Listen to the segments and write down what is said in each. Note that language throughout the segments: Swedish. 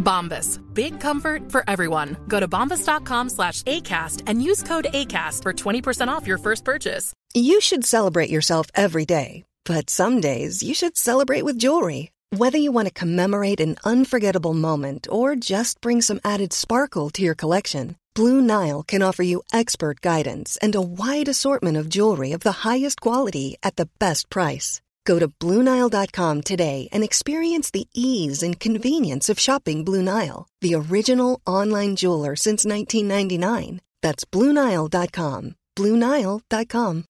Bombas. Big comfort for everyone. Go to bombas.com slash ACAST and use code ACAST for 20% off your first purchase. You should celebrate yourself every day, but some days you should celebrate with jewelry. Whether you want to commemorate an unforgettable moment or just bring some added sparkle to your collection, Blue Nile can offer you expert guidance and a wide assortment of jewelry of the highest quality at the best price. Go to BlueNile.com today and experience the ease and convenience of shopping Blue Nile, the original online jeweler since 1999. That's BlueNile.com. BlueNile.com.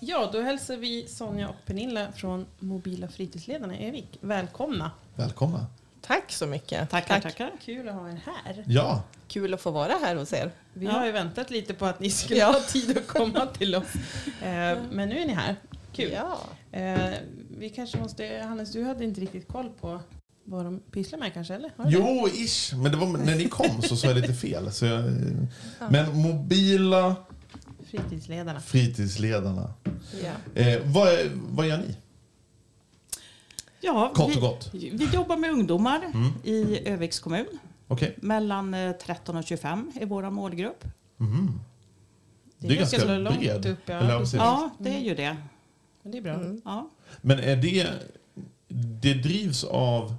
Ja, då hälsar vi Sonja och Pernilla från Mobila fritidsledarna i Evik. Välkomna! Välkomna. Tack så mycket. Tackar, tackar. Kul att ha er här. Ja, Kul att få vara här hos er. Vi har ju väntat lite på att ni skulle Ja. ha tid att komma till oss. Eh, men nu är ni här. Kul. Ja. Eh, vi kanske måste, Hannes, du hade inte riktigt koll på vad de pysslar med kanske, eller? Du det? jo, ish. Men det var när ni kom så sa jag lite fel. Så jag, men mobila Fritidsledarna. fritidsledarna. ja. Eh, vad, är- vad gör ni? Ja, Kort vi, och gott. vi jobbar med ungdomar Mm. i Öviks kommun. Okej. Mellan eh, 13 och 25 är vår målgrupp. Mhm. Det är ganska så långt bred. upp, ja. Ja, det är ju det. Men det är bra. Mm. Ja. Men är det, det drivs av,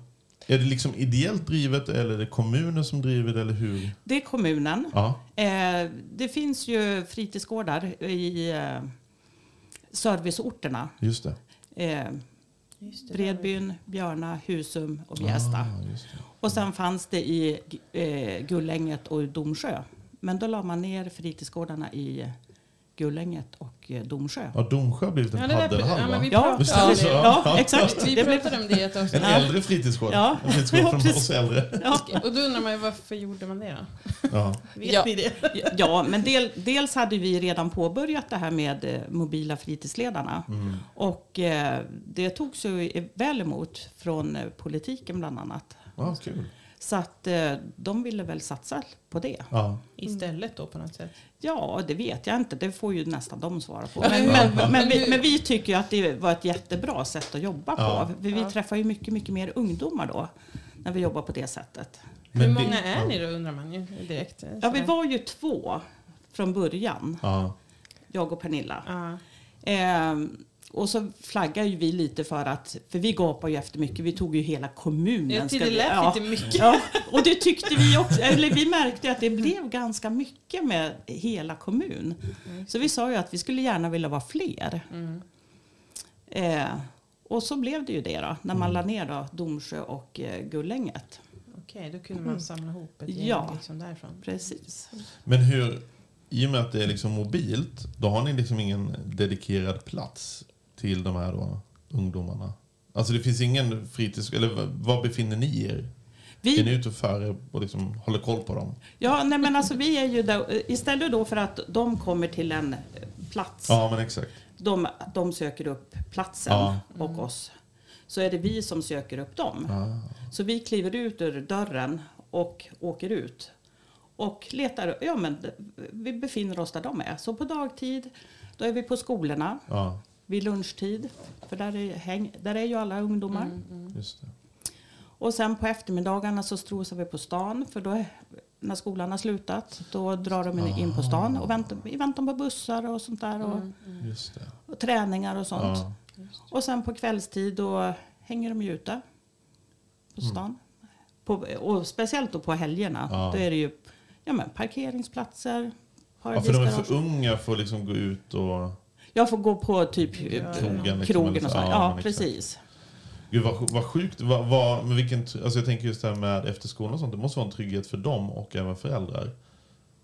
är det liksom ideellt drivet eller är det kommunen som driver det eller hur? Det är kommunen. Ja, Eh, det finns ju fritidsgårdar i eh, serviceorterna. just det. Eh, Just det, Bredbyn, Björna, Husum och Bjästa. Ah. Och sen fanns det i eh, Gullänget och Domsjö. Men då la man ner fritidsgårdarna i Gullänget och eh, Domsjö. Ja, Domsjö har blivit en Ja, paddelhall ja, men vi Ja, det? Ja, exakt. Vi pratade om det ett avsnitt. En äldre fritidsgård. Ja. En fritidsgård Ja, från oss äldre. Ja. Och då undrar man ju varför gjorde man det då? Ja. Vet Ja. ni det? Ja, men del, dels hade vi redan påbörjat det här med eh, mobila fritidsledarna. Och eh, det togs ju väl emot från politiken bland annat. Ja, kul. Så att eh, de ville väl satsa på det. Ja. Istället då på något sätt. Ja, det vet jag inte. Det får ju nästan de svara på. Men, men- men, men, vi, men vi tycker ju att det var ett jättebra sätt att jobba på. Ja. För vi träffar ju mycket, mycket mer ungdomar då. När vi jobbar på det sättet. Hur många är ni då undrar man ju direkt. Ja, vi var ju två från början. Ja. Jag och Pernilla. Ja. Ehm, och så flaggar ju vi lite för att, för vi gapar ju efter mycket, vi tog ju hela kommunen. Jag tyckte det lät ja. lite mycket. Ja, och det tyckte vi också, eller vi märkte att det blev ganska mycket med hela kommun. Så vi sa ju att vi skulle gärna vilja vara fler. Eh, och så blev det ju det då, när man la ner då Domsjö och eh, Gullänget. Okej, då kunde man samla ihop ett gäng Ja. liksom därifrån. Precis. Men hur, i och med att det är liksom mobilt, då har ni liksom ingen dedikerad plats till de här då, ungdomarna? Alltså det finns ingen fritids... Eller var befinner ni er? Vi- Är ni ute före och liksom håller koll på dem? Ja, nej men alltså vi är ju då, istället då för att de kommer till en eh, plats Ja, men exakt. de, de söker upp platsen Ja. och oss. Så är det vi som söker upp dem. Ah. Så vi kliver ut ur dörren och åker ut. Och letar, ja men vi befinner oss där de är. Så på dagtid, då är vi på skolorna. Ja, Vid lunchtid, för där är, häng, där är ju alla ungdomar. Mm, just det. Och sen på eftermiddagarna så strosar vi på stan. För då, är- när skolan har slutat, då drar de in på stan och väntar, i väntan på bussar och sånt där. Och, Just det. och träningar och sånt. Ja. Och sen på kvällstid då hänger de ju ute på stan. På, och speciellt då på helgerna. Ja. Då är det ju ja, men, parkeringsplatser, Ja, för de är för unga för att liksom gå ut och... Jag får gå på typ Krogen liksom, krogen och så. så. Ja, Ja, precis. Gud vad, vad sjukt. Vad, vad, men vilken, alltså jag tänker just det här med efterskolan och sånt. Det måste vara en trygghet för dem och även föräldrar.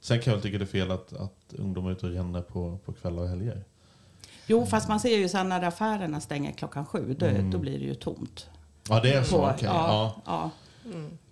Sen kan jag väl tycka det är fel att, att ungdomar är ute och ränner på, på kvällar och helger. Jo, fast man ser ju sen när affärerna stänger klockan sju, då, Mm. då blir det ju tomt. Ja, det är så. På- Okej. ja, Ja. ja.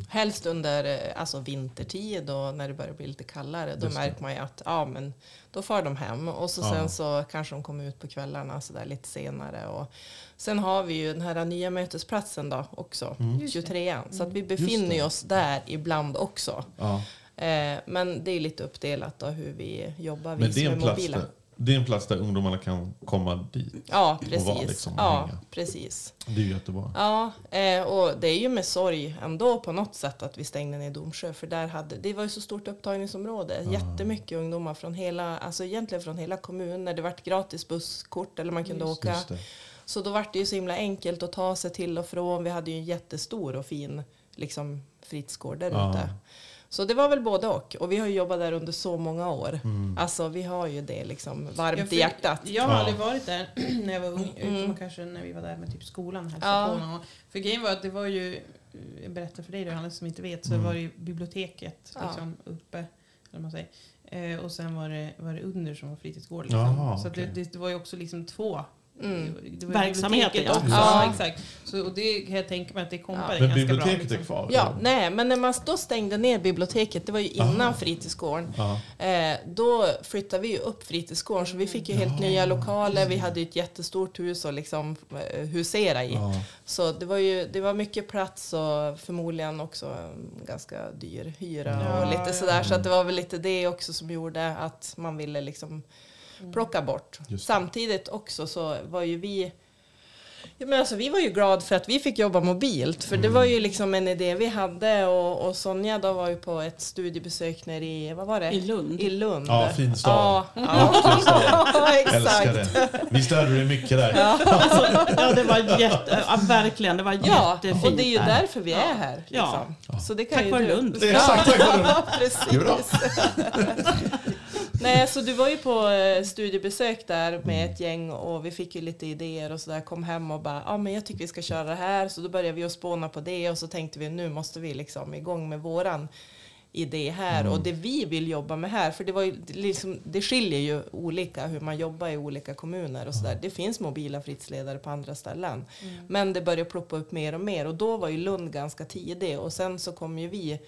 Helst under eh, alltså vintertid och när det börjar bli lite kallare. Då märker man ju att ja, men då far de hem och så Ja. sen så kanske de kommer ut på kvällarna så där lite senare. Och sen har vi ju den här nya mötesplatsen då också, 23 Så att vi befinner det. ju oss där ibland också. Ja. Eh, men det är lite uppdelat då hur vi jobbar, vi Men det som är, plats mobila. där, det är en plats där ungdomarna kan komma dit. Ja, och precis. vara liksom och ja, hänga. precis. Det är ju jättebra. Ja, eh, och det är ju med sorg ändå på något sätt att vi stängde ner Domsjö. För där hade, det var ju så stort upptagningsområde. Jättemycket ungdomar från hela, alltså egentligen från hela kommunen. Det vart gratis busskort eller man kunde åka. Just. Så då vart det ju så himla enkelt att ta sig till och från. Vi hade ju en jättestor och fin liksom, fritidsgård där ute. Så det var väl både och. Och vi har ju jobbat där under så många år. Mm. Alltså vi har ju det liksom varmt Ja, för i hjärtat. Jag har Ja. aldrig varit där när jag var ung, utom kanske när vi var där med typ skolan hälsade Ja. någon. För grejen var att det var ju, jag berättar för dig då, alla som inte vet, så Mm. var det ju biblioteket Ja. liksom, uppe, eller man säger. Eh, och sen var det, var det under som var fritidsgård. Liksom. Jaha, så det, det var ju också liksom två Mm. det var biblioteket ja. också. Ja. Ja, exakt. Så, och det kan jag tänka mig att det kompar Ja. är Men biblioteket bra. är kvar? Ja, eller? nej, men när man då stängde ner biblioteket, det var ju innan Aha. fritidsgården, Ja. eh, då flyttade vi ju upp fritidsgården så vi fick ju helt nya lokaler, vi hade ju ett jättestort hus att liksom eh, husera i. Ja. Så det var ju det var mycket plats och förmodligen också ganska dyr hyra Ja, och lite ja. sådär. Så att det var väl lite det också som gjorde att man ville liksom plocka bort. Just det. Samtidigt också så var ju vi Ja, men alltså, vi var ju glada för att vi fick jobba mobilt. För det var ju liksom en idé vi hade. Och, och Sonja då var ju på ett studiebesök nere i, vad var det? I Lund. I Lund. Ja, fin stad. Ja, ja. Älskar exakt. det. Vi stödde dig mycket där. Alltså, ja, det var jätte, ja, verkligen, det var Ja, jättefint och det är ju där. därför vi är här. Ja. Liksom. Så det kan Tack ju vare Lund. Det exakt tack vare det. Precis. Nej, så du var ju på eh, studiebesök där med ett gäng och vi fick ju lite idéer och sådär. Kom hem och bara, ja men jag tycker vi ska köra det här. Så då började vi att spåna på det och så tänkte vi nu måste vi liksom igång med våran idé här och det vi vill jobba med här. För det, var ju, liksom, det skiljer ju olika hur man jobbar i olika kommuner och sådär. Det finns mobila fritidsledare på andra ställen. Men det börjar ploppa upp mer och mer och då var ju Lund ganska tidig och sen så kom ju vi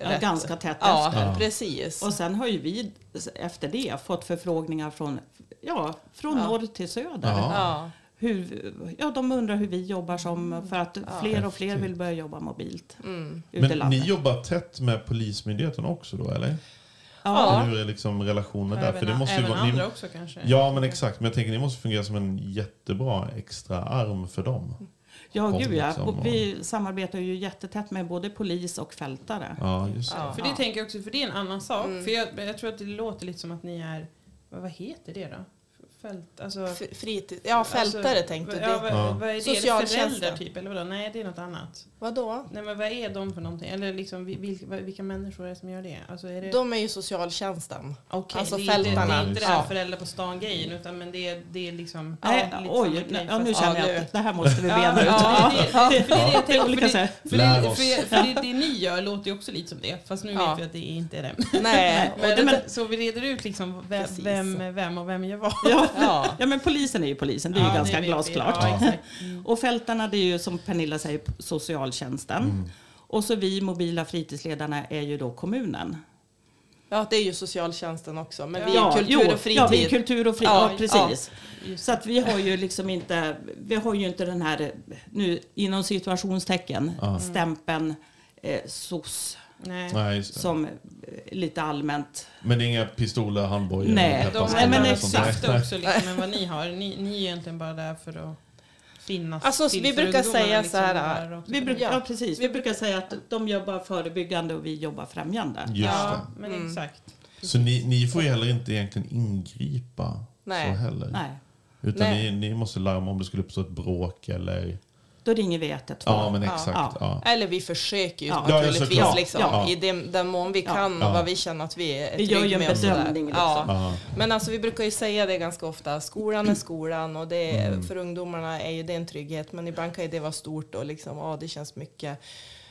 rätt- ganska tätt Ja, efter. precis. Och sen har ju vi efter det fått förfrågningar från, ja, från Ja. norr till söder. Ja. ja. Hur, ja, de undrar hur vi jobbar som, för att fler och fler vill börja jobba mobilt Mm. Men ni jobbar tätt med Polismyndigheten också då, eller? Ja. Hur är liksom relationen där? Även, För det måste ju även vara, andra ni, också kanske. ja, men exakt. Men jag tänker ni måste fungera som en jättebra extra arm för dem. Ja, Kom gud ja. liksom Och och- vi samarbetar ju jättetätt med både polis och fältare. Ja, just det. Ja. För det tänker jag också, för det är en annan sak. Mm. För jag, jag tror att det låter lite som att ni är, vad heter det då? Fält, alltså, Fritid, ja, fältare alltså, tänkte ja, du. vad, Ja. vad är det? Föräldrar typ, eller vadå? Nej, det är något annat. Vadå? Nej, men vad är de för någonting? Eller liksom, vil- vilka, vilka människor är det som gör det? Alltså, är det... De är ju socialtjänsten. Okej, alltså det, är inte- det fältarna. är inte det här Ja. föräldrar på stan-grejen, utan men det är, det är liksom... Nej, lite oj, samma grej, ja, nu fast- känner jag nu. att det här måste vi Ja, bena ut. ja, Ja. det, det, för det det För det, för, det, för, för det, det ni gör låter ju också lite som det, fast nu Ja. vet vi att det inte är det. Nej, Men, det, så vi reder ut liksom vem, vem, och vem gör vad. Ja. Ja. ja, men polisen är ju polisen, det är ju Ja, ganska glasklart. Ja, exakt. Och fältarna det är ju som Pernilla säger socialtjänsten. Och så vi mobila fritidsledarna är ju då kommunen. ja, det är ju socialtjänsten också. Men vi är Ja, kultur och fritid. Ja, vi är kultur och fritid. Ja, Ja, precis. Just Så att vi har ju liksom inte, vi har ju inte den här, nu inom situationstecken, stämpeln eh, SOS Nej. Nej, som eh, lite allmänt. Men det är inga pistoler, handbojor? Nej, eller De är men exakt. också liksom, än vad ni har. Ni, ni är egentligen bara där för att finnas Alltså, till vi för brukar säga liksom, så här, Vi ner. ja. precis, vi brukar säga att de jobbar förebyggande och vi jobbar främjande. Just Ja, det. men Mm. exakt. Så ni, ni får ju heller inte egentligen ingripa Nej. så heller? Nej. Utan Nej. ni, ni måste larma om det skulle uppstå ett bråk eller... Då ringer vi 112. Ja, men exakt. Ja. Ja. Eller vi försöker ju Ja. Ja, naturligtvis såklart. liksom, Ja. i den, den mån vi Ja. kan Ja. och vad vi känner att vi är Vi gör ju trygga en bedömning, liksom. Ja. Ja. Men alltså vi brukar ju säga det ganska ofta, skolan är skolan och det är, Mm. för ungdomarna är ju det en trygghet men ibland kan ju det vara stort och liksom, ja det känns mycket.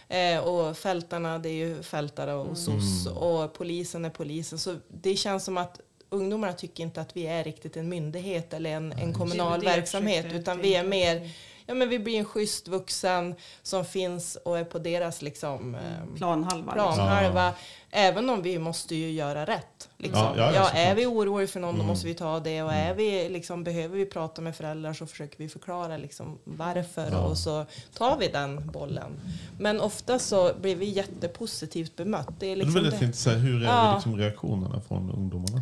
Eh, och fältarna, det är ju fältare och SOS Mm. och polisen är polisen. Så det känns som att ungdomarna tycker inte att vi är riktigt en myndighet eller en, en kommunal verksamhet utan vi är mer Ja men vi blir en schysst vuxen som finns och är på deras liksom eh, Planhalva. planhalva. Även om vi måste ju göra rätt. Liksom. Ja, ja, ja, Ja, är vi oroliga för någon Mm. då måste vi ta det. Och är vi, liksom, behöver vi prata med föräldrar så försöker vi förklara liksom, varför. Ja. Och så tar vi den bollen. Men ofta så blir vi jättepositivt bemött. Det är Det är liksom väldigt hur är Ja. liksom reaktionerna från ungdomarna?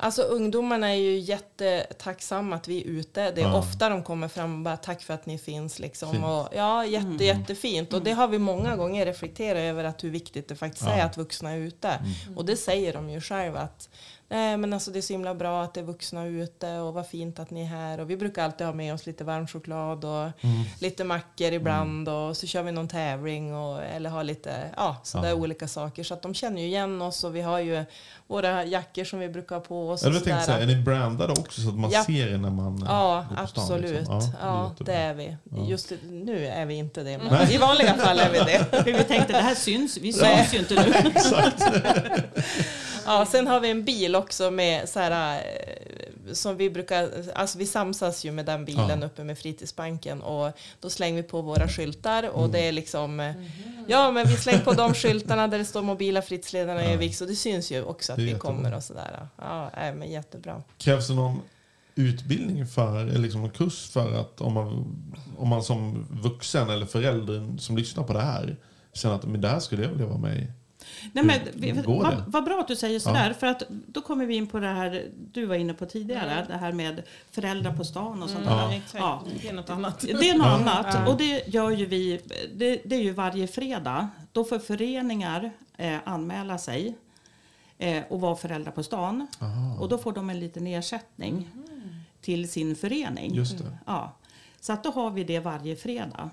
Alltså ungdomarna är ju jättetacksamma att vi är ute. Det är Ja. ofta de kommer fram och bara tack för att ni finns. Liksom. Fint. Och, ja, jätte, jättefint. Och det har vi många gånger reflekterat över att hur viktigt det faktiskt Ja. är att vuxna är ute. Och det säger de ju själva att Nej, men alltså det är så himla bra att det är vuxna ute och vad fint att ni är här. Och vi brukar alltid ha med oss lite varm choklad och lite mackor ibland och så kör vi någon tävling och, eller har lite ja, sådär Ja. olika saker. Så att de känner ju igen oss och vi har ju våra jackor som vi brukar ha på oss. Jag och hade tänkt sådär. säga, är ni brandade också så att man Ja. ser er när man eh, Ja, går på stan, absolut. liksom? Ja, jättebra. det är vi. Ja. Just nu är vi inte det, men i vanliga fall är vi det. För vi tänkte det här syns, vi syns ju inte nu. Ja, sen har vi en bil också med så här, eh, som vi brukar, alltså vi samsas ju med den bilen Ja. uppe med fritidsbanken och då slänger vi på våra skyltar och Mm. det är liksom, eh, ja men vi slänger på de skyltarna där det står mobila fritidsledarna i Ja. Vik så det syns ju också att vi jättebra. kommer och sådär. Ja, men jättebra. Krävs det någon utbildning för, eller liksom en kurs för att om man, om man som vuxen eller förälder som lyssnar på det här känner att men det här skulle jag vilja vara med i? Nej, men, vi- vad, det? vad bra att du säger sådär. För att då kommer vi in på det här du var inne på tidigare. Mm. Det här med föräldrar på stan och sånt Ja. där. Exakt. Ja. Det är något annat. Det är något annat. Och det gör ju vi. Det, det är ju varje fredag. Då får föreningar eh, anmäla sig eh, och vara föräldrar på stan. Och då får de en liten ersättning till sin förening. Just det. Ja. Så att då har vi det varje fredag.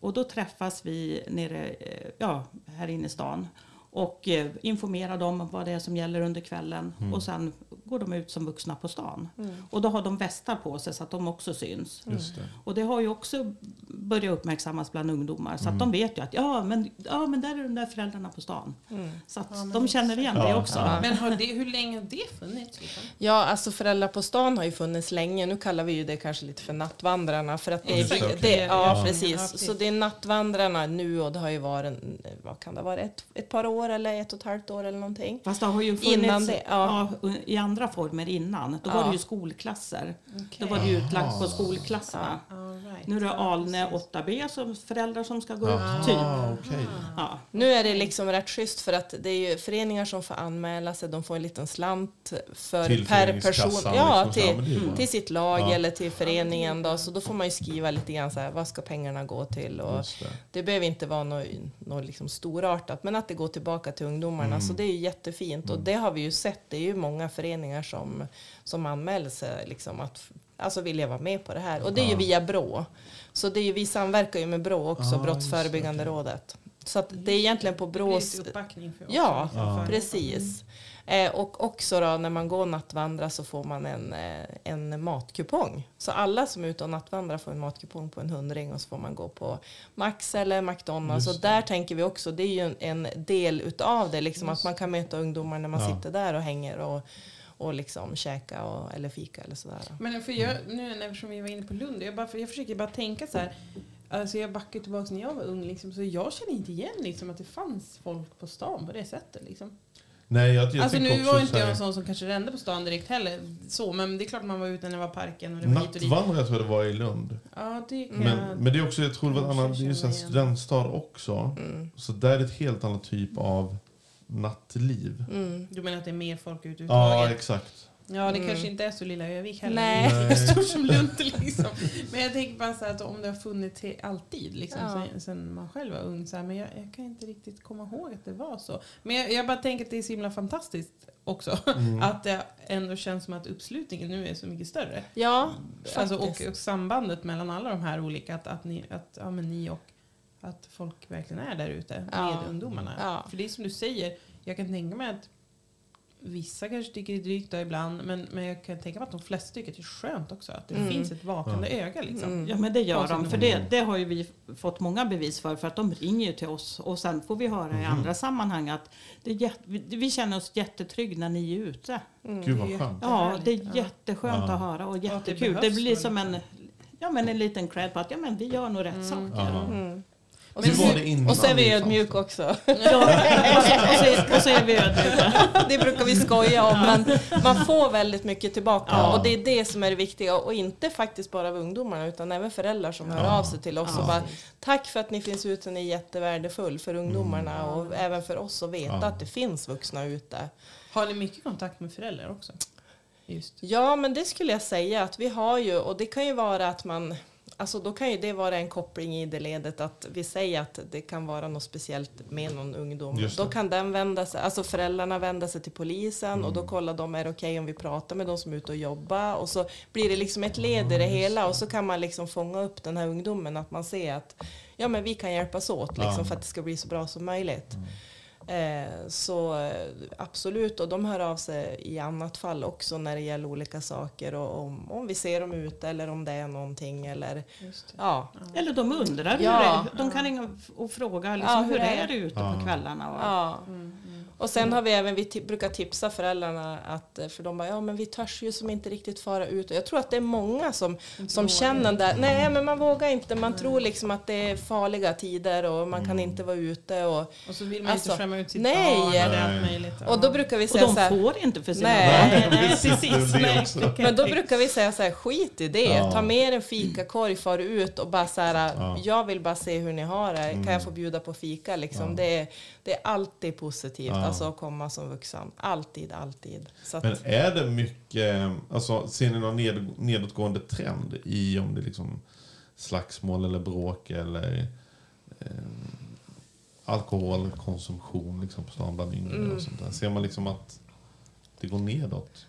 Och då träffas vi nere, eh, ja, här inne i stan och eh, informerar dem om vad det är som gäller under kvällen. Och sen går de ut som vuxna på stan. Och då har de västar på sig så att de också syns. Just det. Och det har ju också börjat uppmärksammas bland ungdomar. Så att de vet ju att ja men, ja, men där är de där föräldrarna på stan. Så att de känner igen det också. Men har det, hur länge har det funnits? Liksom? Ja, alltså föräldrar på stan har ju funnits länge. Nu kallar vi ju det kanske lite för nattvandrarna. För att det vi- det, ja, Ja. precis. Ja. Så det är nattvandrarna nu och det har ju varit, en- vad kan det vara, ett, ett par år eller ett och ett halvt år eller någonting. Fast det har ju funnits Innan det, ja. ja, i andra former innan. Då var Ja. det ju skolklasser. Då var det ju utlagt på skolklasserna. All right. Nu är det Alne 8B som föräldrar som ska gå ut. Jaha, Typ. okej. Ja. Nu är det liksom rätt schysst för att det är ju föreningar som får anmäla sig. De får en liten slant för Till per person. Ja, liksom, till, till sitt lag Ja. eller till föreningen. Då. Så då får man ju skriva lite grann så här, vad ska pengarna gå till? Och det. det behöver inte vara något, något liksom storartat, men att det går tillbaka till ungdomarna. Mm. Så det är ju jättefint. Och det har vi ju sett. Det är ju många föreningar som, som anmäler sig liksom att alltså vilja vara med på det här. Och det är ju via BRÅ. Så det är ju, vi samverkar ju med BRÅ också, Ah, Brottsförebyggande rådet. Så att det är egentligen på Det blir BRÅs... lite uppbackning för oss. Ja, Ja. precis. Eh, och också då när man går nattvandra så får man en, eh, en matkupong. Så alla som är ute och nattvandrar får en matkupong på en hundring och så får man gå på Max eller McDonalds. Just Och där tänker vi också, det är ju en, en del utav det, liksom att man kan möta ungdomar när man Ja. sitter där och hänger och, och liksom käka och, eller fika eller sådär. Men för jag, nu eftersom vi var inne på Lund, jag, bara, för jag försöker bara tänka så här. Alltså jag backar tillbaka när jag var ung, liksom, så jag känner inte igen liksom, att det fanns folk på stan på det sättet. Liksom. Nej, jag, jag alltså nu var inte jag en sån som kanske rände på stan direkt heller, så, men det är klart man var ute när det var parken och det. Nattvandrare tror jag det var i Lund. Ja, det kan Men, jag... men det är också, jag tror det var en annan, det är ju igen. studentstad också. Mm. Så där är det ett helt annat typ av nattliv. Mm. Du menar att det är mer folk ute Ja, exakt. Ja, det kanske inte är så lilla Övik heller. Nej. Det är lika stort som Lund liksom. Men jag tänker bara så här att om det har funnits alltid, liksom, Ja. sen, sen man själv var ung. Så här, men jag, jag kan inte riktigt komma ihåg att det var så. Men jag, jag bara tänker att det är så himla fantastiskt också. Att det ändå känns som att uppslutningen nu är så mycket större. Ja, Alltså, och, och sambandet mellan alla de här olika, att, att, ni, att ja, men ni och att folk verkligen är där ute Ja. med ungdomarna. Ja. För det är som du säger, jag kan tänka mig att vissa kanske tycker det är drygt ibland, men, men jag kan tänka mig att de flesta tycker att det är skönt också. Att det Mm. finns ett vakande öga liksom. Ja men det gör de, för det, det har ju vi fått många bevis för, för att de ringer ju till oss och sen får vi höra i andra sammanhang att det vi, känner oss jättetrygga när ni är ute. Gud vad skönt. Ja, det är jätteskönt Ja. att höra och det jättekul. Det, behövs blir som en, ja, men en liten cred på att ja, men vi gör nog rätt saker. Mm. Och, så, var det innan och så är vi ödmjuka också. Ja, och, så, och, så, och så är vi ödmjuka. Det brukar vi skoja om, men man får väldigt mycket tillbaka. Ja. Och det är det som är det viktiga. Och inte faktiskt bara av ungdomarna, utan även föräldrar som hör Ja. av sig till oss och bara Tack för att ni finns ute, ni är jättevärdefull för ungdomarna och även för oss att veta Ja. att det finns vuxna ute. Har ni mycket kontakt med föräldrar också? Just. Ja, men det skulle jag säga att vi har ju, och det kan ju vara att man Alltså då kan ju det vara en koppling i det ledet att vi säger att det kan vara något speciellt med någon ungdom. Då kan den vända sig, alltså föräldrarna vända sig till polisen och Mm. då kollar de är det okej om vi pratar med de som är ute och jobbar och så blir det liksom ett led i det hela och så kan man liksom fånga upp den här ungdomen att man ser att ja men vi kan hjälpas åt liksom Ja. för att det ska bli så bra som möjligt. Eh, så eh, absolut, och de hör av sig i annat fall också när det gäller olika saker och om, om vi ser dem ute eller om det är någonting eller Just det. ja. Eller de undrar hur Ja. det är. De kan ringa och fråga liksom, Ja, hur, hur är det? det ute Ja. på kvällarna. Och, ja. Och sen har vi även, vi brukar tipsa föräldrarna att, eh, för de bara, ja men vi törs ju som inte riktigt fara ut. Och jag tror att det är många som, som känner där, nej men man vågar inte, man tror liksom att det är farliga tider och man kan inte vara ute och, Och så vill man Alltså, inte skämma ut sitt nej. barn Nej. och då brukar vi och säga de så här, får inte för sina Nej. barn. nej, Precis, det Nej, det Men då brukar vi säga så här, skit i det. Ja. Ta med en fikakorg, far ut och bara så här, Ja. jag vill bara se hur ni har det. Kan jag få bjuda på fika liksom? Ja. Det, är, det är alltid positivt, Ja. Alltså att komma som vuxen. Alltid, alltid. Att, Men är det mycket, alltså ser ni någon ned, nedåtgående trend i om det är liksom slagsmål eller bråk eller eh, alkoholkonsumtion liksom på stan bland yngre Mm. och sånt där? Ser man liksom att det går nedåt?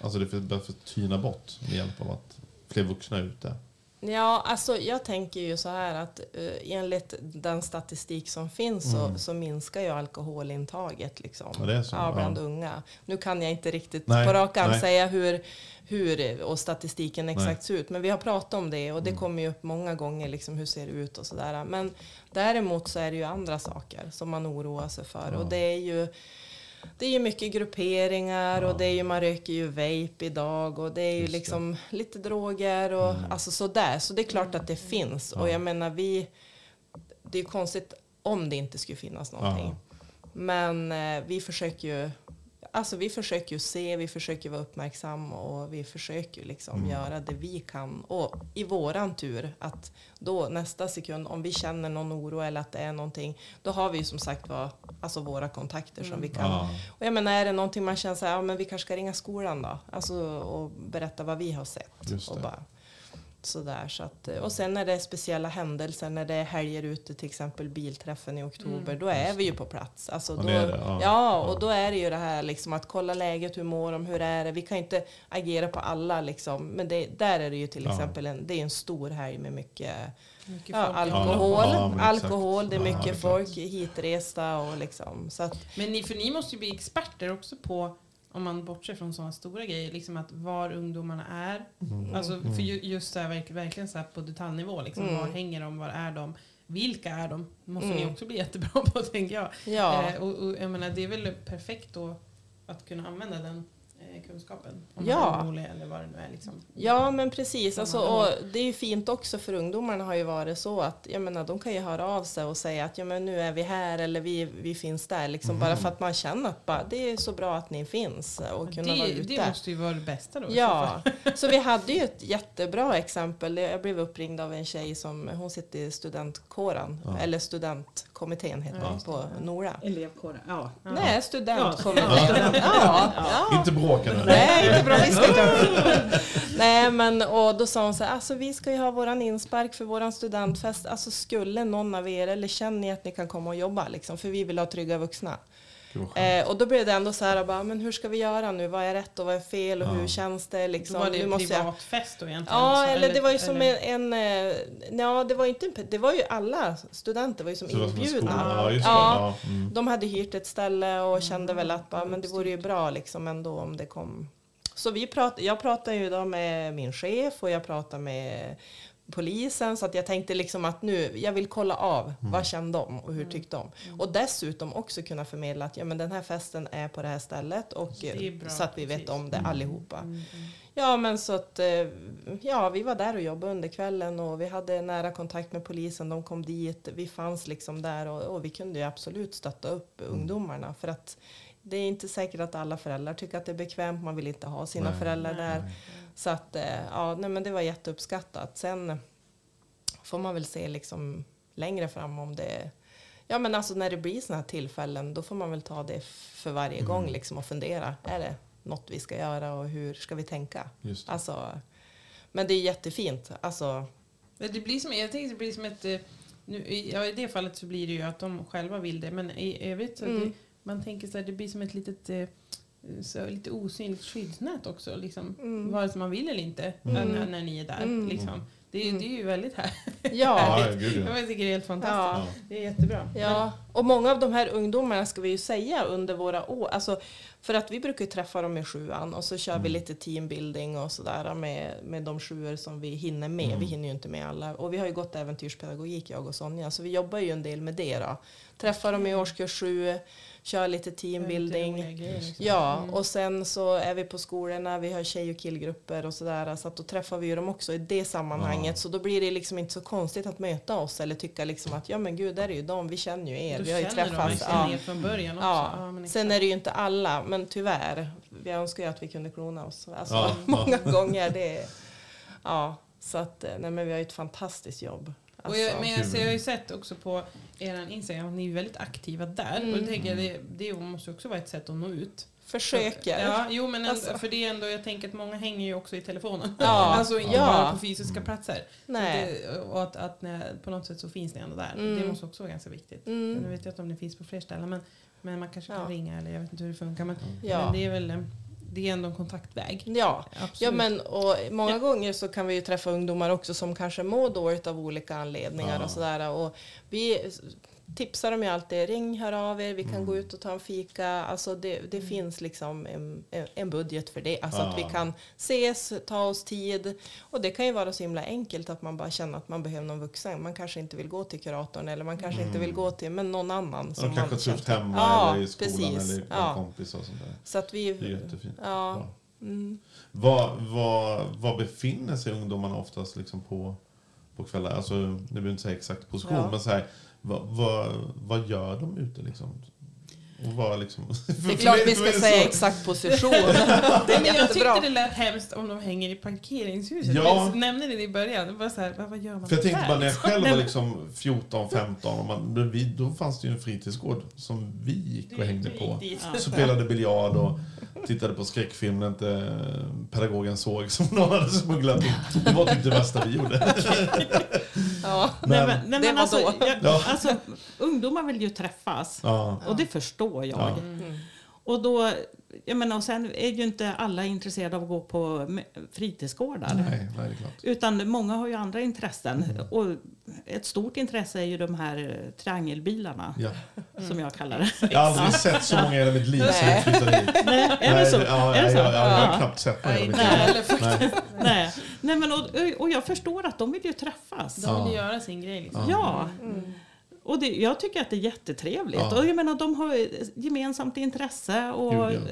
Alltså det börjar tyna bort med hjälp av att fler vuxna är ute? Ja, alltså jag tänker ju så här att uh, enligt den statistik som finns så, så minskar ju alkoholintaget liksom. Mm. Så, ja, bland ja. unga. Nu kan jag inte riktigt Nej, på rak arm säga hur, hur och statistiken exakt Nej. ser ut. Men vi har pratat om det och det Mm. kommer ju upp många gånger liksom hur ser det ut och sådär. Men däremot så är det ju andra saker som man oroar sig för Ja. och det är ju det är ju mycket grupperingar och det är ju, man röker ju vape idag och det är ju Just det. liksom lite droger och alltså sådär. Så det är klart att det finns. Och jag menar vi, det är ju konstigt om det inte skulle finnas någonting. Men eh, vi försöker ju Alltså vi försöker ju se, vi försöker vara uppmärksamma och vi försöker liksom göra det vi kan. Och i våran tur att då nästa sekund om vi känner någon oro eller att det är någonting, då har vi ju som sagt var, alltså våra kontakter som vi kan. Ja. Och jag menar är det någonting man känner så här, ja men vi kanske ska ringa skolan då. Alltså och berätta vad vi har sett. Och bara, sådär, så att, och sen när det är speciella händelser, när det är helger ute, till exempel bilträffen i oktober, då är vi ju på plats. Alltså, Ja, då, det ja. ja, och då är det ju det här liksom, att kolla läget, hur mår de, hur är det? Vi kan inte agera på alla liksom, men det, där är det ju till Ja. exempel en, det är en stor helg med mycket Mycket ja, alkohol, Ja, alkohol, det är Ja, mycket det är folk hitresta och liksom, så att, Men ni, för ni måste ju bli experter också på, om man bortser från sådana stora grejer, liksom att var ungdomarna är. Mm. Alltså för ju, just så här, verk, verkligen så här på detaljnivå, liksom, Mm. var hänger de, var är de, vilka är de? måste ni Mm. också bli jättebra på tänker jag. ja. Eh, och, och jag menar, det är väl perfekt då att kunna använda den kunskapen. Om Ja. man är orolig eller vad det nu är. Liksom. Ja men precis, alltså, och det är ju fint också för ungdomarna har ju varit så att jag menar, de kan ju höra av sig och säga att ja, men nu är vi här eller vi, vi finns där. Liksom, Bara för att man känner att bara, det är så bra att ni finns och kunna vara Det, ute. det måste ju vara det bästa då. Ja, så vi hade ju ett jättebra exempel. Jag blev uppringd av en tjej som, hon sitter i studentkåren, Ja. eller studentkommittén heter Ja, just på NORA. Elevkåren, ja. Nej, studentkommittén. Ja. Ja, ja. Inte bråk Eller? Nej, inte bra. Ha. Nej, men och då sa hon så här, alltså vi ska ju ha våran inspark för våran studentfest. Alltså skulle någon av er, eller känner ni att ni kan komma och jobba liksom, för vi vill ha trygga vuxna. Eh, och då blev det ändå så här, bara, men hur ska vi göra nu? Vad är rätt och vad är fel och hur känns det? Då Liksom, var det en måste jag- privat fest då egentligen? Ja, så, eller det var ju som eller- en, en eh, ja det var ju inte, en- det var ju alla studenter var ju som Så som inbjudna. Ja. Ja. Ja, mm. De hade hyrt ett ställe och kände väl att bara, men det vore ju bra liksom ändå om det kom. Så vi prat, jag pratade ju då med min chef och jag pratade med polisen så att jag tänkte liksom att nu, jag vill kolla av vad kände de och hur tyckte de. Och dessutom också kunna förmedla att ja, men den här festen är på det här stället och bra, så att vi vet precis. Mm. om det allihopa. Ja men så att eh, ja, vi var där och jobbade under kvällen och vi hade nära kontakt med polisen. De kom dit, vi fanns liksom där och, och vi kunde ju absolut stötta upp ungdomarna för att det är inte säkert att alla föräldrar tycker att det är bekvämt. Man vill inte ha sina Nej. föräldrar där. Så att eh, ja, nej, men det var jätteuppskattat. Sen får man väl se liksom längre fram om det Ja men alltså när det blir sådana här tillfällen då får man väl ta det för varje Mm. gång liksom och fundera. Är det något vi ska göra och hur ska vi tänka? Just det. Alltså, men det är jättefint. Alltså, Det blir som, jag tänker det blir som ett... eh, Nu, i- ja, I det fallet så blir det ju att de själva vill det. Men i övrigt så Mm. det, man tänker så här, det blir som ett litet eh, så lite osynligt skyddsnät också. Liksom, Mm. Vare sig man vill eller inte när, när ni är där. Mm. Liksom. Det, är- det är ju väldigt här. ja. Ja, gud ja. Jag tycker det är helt Ja. fantastiskt. Det är jättebra. Ja, och många av de här ungdomarna ska vi ju säga under våra år. Alltså, för att vi brukar ju träffa dem i sjuan och så kör vi lite teambuilding och sådär med, med de sjuor som vi hinner med. Vi hinner ju inte med alla. Och vi har ju gått äventyrspedagogik jag och Sonja, så vi jobbar ju en del med det då. Träffar dem i årskurs sju, kör lite teambuilding. liksom. Ja, Mm. och sen så är vi på skolorna, vi har tjej och killgrupper och sådär. Så att då träffar vi ju dem också i det sammanhanget. Så då blir det liksom inte så konstigt att möta oss eller tycka liksom att ja men gud, där är ju de, vi känner ju er, Du vi har ju dem, träffats. vi känner Ja. från början också. Ja. Ja, men Sen är det ju inte alla, men tyvärr. Jag önskar ju att vi kunde klona oss. Alltså, Ja, många gånger. Det är, ja, så att, nej, men vi har ju ett fantastiskt jobb. Och Alltså, jag, men jag, ser, jag har ju sett också på er Instagram att ni är väldigt aktiva där. Mm. Och då tänker jag, det, det måste också vara ett sätt att nå ut. Försöker. Ja, jo, men Alltså. för det är ändå, jag tänker att många hänger ju också i telefonen. Ja, alltså inte ja. bara på fysiska platser. Så Nej. Det, och att, att när, på något sätt så finns ni ändå där. Mm. Det måste också vara ganska viktigt. Mm. Nu vet jag inte om det finns på fler ställen, men, men man kanske kan Ja. ringa eller jag vet inte hur det funkar. Men, Ja. men det är väl det är ändå en kontaktväg. Ja, Absolut. ja men, och många gånger så kan vi ju träffa ungdomar också som kanske mår dåligt av olika anledningar Ja. och sådär. Och vi tipsar dem ju alltid, ring, hör av er, vi kan Mm. gå ut och ta en fika. Alltså det, det finns liksom en, en budget för det. Alltså att vi kan ses, ta oss tid. Och det kan ju vara så himla enkelt att man bara känner att man behöver någon vuxen. Man kanske inte vill gå till kuratorn eller man kanske inte vill gå till men någon annan. De man kanske känner- hemma Ja, eller i skolan precis. eller Ja. kompisar och sånt där. Så att vi... Det är jättefint. Ja. Mm. Var, var, var befinner sig ungdomarna oftast liksom på, på kvällar? Alltså, nu behöver inte säga exakt position, Ja. men så här, vad, vad, vad gör de ute liksom? Liksom... Det är klart vi ska säga exakt position. Det är Men jag tyckte det lät hemskt om de hänger i parkeringshuset. Ja. Men Nämnde ni det i början? Det var så här, vad, vad gör man För jag tänkte bara när jag själv Nej, var liksom 14, 15, och man, då, vi, då fanns det ju en fritidsgård som vi gick och hängde på. spelade biljard och tittade på skräckfilm när inte eh, pedagogen såg som någon hade smugglat in. Det var typ det värsta vi gjorde. Ja. Nej, men, nej, Det men var alltså, då. jag, Ja. alltså, ungdomar vill ju träffas. Ja. Och det förstår jag. Ja. Mm. Och, då, jag menar, och sen är ju inte alla intresserade av att gå på fritidsgårdar. Nej. Utan många har ju andra intressen. Och ett stort intresse är ju de här triangelbilarna, Ja. som jag kallar det. Jag har aldrig sett så många i hela mitt liv Nej. jag flyttade hit. Nej, är det så? Ja, är det så? Jag, jag, jag har Ja. knappt sett några i mitt liv. Nej. Nej. Nej, men och, och jag förstår att de vill ju träffas. De vill ju göra sin grej. Liksom. Ja. Och det, jag tycker att det är jättetrevligt. Ja. Och jag menar, de har gemensamt intresse. Och, Gud,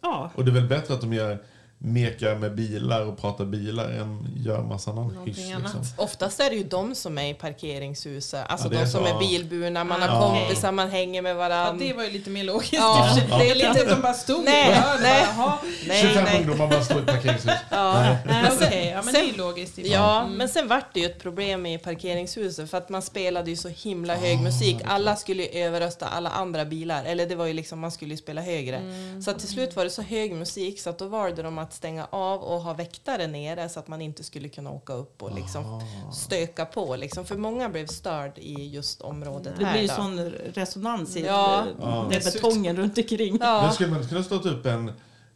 ja. Och det är väl bättre att de gör mekar med bilar och pratar bilar än gör massa annan hyss. annat. Liksom. Oftast är det ju de som är i parkeringshuset, alltså Ja, de som så. är bilburna, man har Ja. kompisar, man hänger med Ja, varandra. det var ju lite mer logiskt. Ja, sig. det är lite att de bara stod Nej, och nej. bara, nej, 25 nej. ungdomar bara står i ett parkeringshus. Ja. Nej, Men sen- ja, men det är ju logiskt. Ja, Mm. men sen vart det ju ett problem i parkeringshuset för att man spelade ju så himla hög musik. Alla skulle ju överrösta alla andra bilar. Eller det var ju liksom, man skulle ju spela högre. Så att till slut var det så hög musik så att då valde de att stänga av och ha väktare nere så att man inte skulle kunna åka upp och liksom stöka på. Liksom. För många blev störd i just området Det här. blir ju då. sån resonans i Ja. Ja. med betongen runt omkring. Men Ja. skulle man inte kunna starta upp en,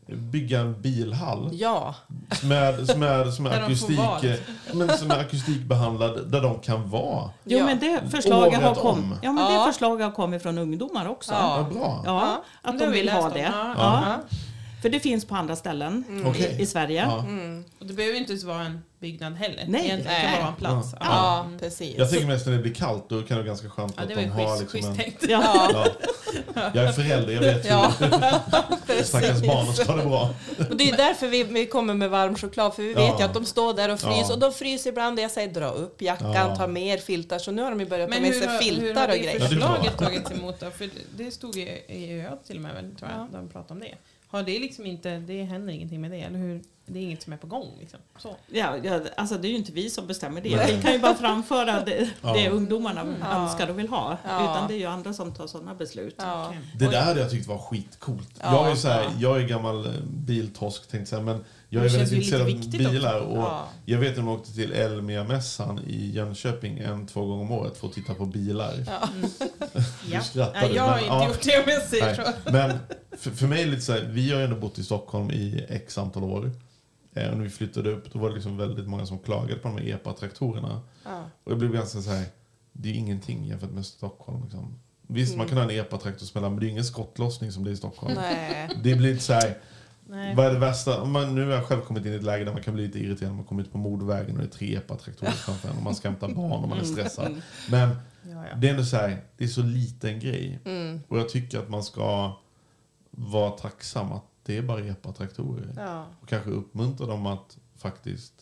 bygga en bilhall ja, med, som är, som är, Där de får akustik, vara. men som är akustikbehandlad där de kan vara. Jo, Ja. men det förslaget har Året kommit. om. Ja, men Ja. det förslaget har kommit från ungdomar också. Ja. Vad bra. Ja, att Det de vill ha det. För det finns på andra ställen Okej. i, i Sverige. Ja. Och det behöver ju inte ens vara en byggnad heller. Nej. Egentligen kan det vara en plats. Ja. ja, precis. Jag tänker mest när det blir kallt, då kan det vara ganska skönt Ja, att det de ju har schysst, liksom schysst en... tänkt. Ja, Ja. Jag är förälder, jag vet Ja. hur stackars barnen ska ha det bra. Och det är därför vi, vi kommer med varm choklad, för vi vet Ja. ju att de står där och fryser. Ja. Och de fryser ibland och jag säger dra upp jackan, Ja. ta mer filtar. Så nu har de ju börjat ta Men med hur sig har, hur filtar har och det grejer. Ja, det är bra. förslaget tagits emot då? För det- det stod i, i öat till och med väl, tror jag, de pratade om det. Har det liksom inte, det händer ingenting med det, eller hur? Det är inget som är på gång liksom? Så. Ja, ja, alltså det är ju inte vi som bestämmer det. Nej. Vi kan ju bara framföra det, Ja. det ungdomarna Ja. önskar och vill ha. Ja. Utan det är ju andra som tar sådana beslut. Det där hade jag tyckt var skitcoolt. Ja. jag, är så här, Ja. jag är gammal eh, biltorsk tänkte jag säga, men jag är väldigt intresserad av bilar. Och Ja. Jag vet att de åkte till Elmia-mässan i Jönköping en, två gånger om året för att titta på bilar. Ja. Ja. skrattar Nej, du, jag har men, inte ja. gjort det om jag säger Nej. så. Men för, för mig är det lite så här, vi har ju ändå bott i Stockholm i x antal år. Eh, och när vi flyttade upp då var det liksom väldigt många som klagade på de här EPA-traktorerna. Ja. Och det blev ganska så här, det är ju ingenting jämfört med Stockholm. Liksom. Visst, man kan ha en EPA-traktorsmälla, men det är ingen skottlossning som det är i Stockholm. Nej. Det blir lite så här, Nej. vad är det värsta? Om man, nu har jag själv kommit in i ett läge där man kan bli lite irriterad man kommer ut på mordvägen och det är tre EPA-traktorer framför en och man ska hämta barn och man är stressad. Men Ja, ja. det är ändå så här, det är så liten grej. Mm. Och jag tycker att man ska vara tacksam att det är bara EPA-traktorer. Ja. Och kanske uppmuntra dem att faktiskt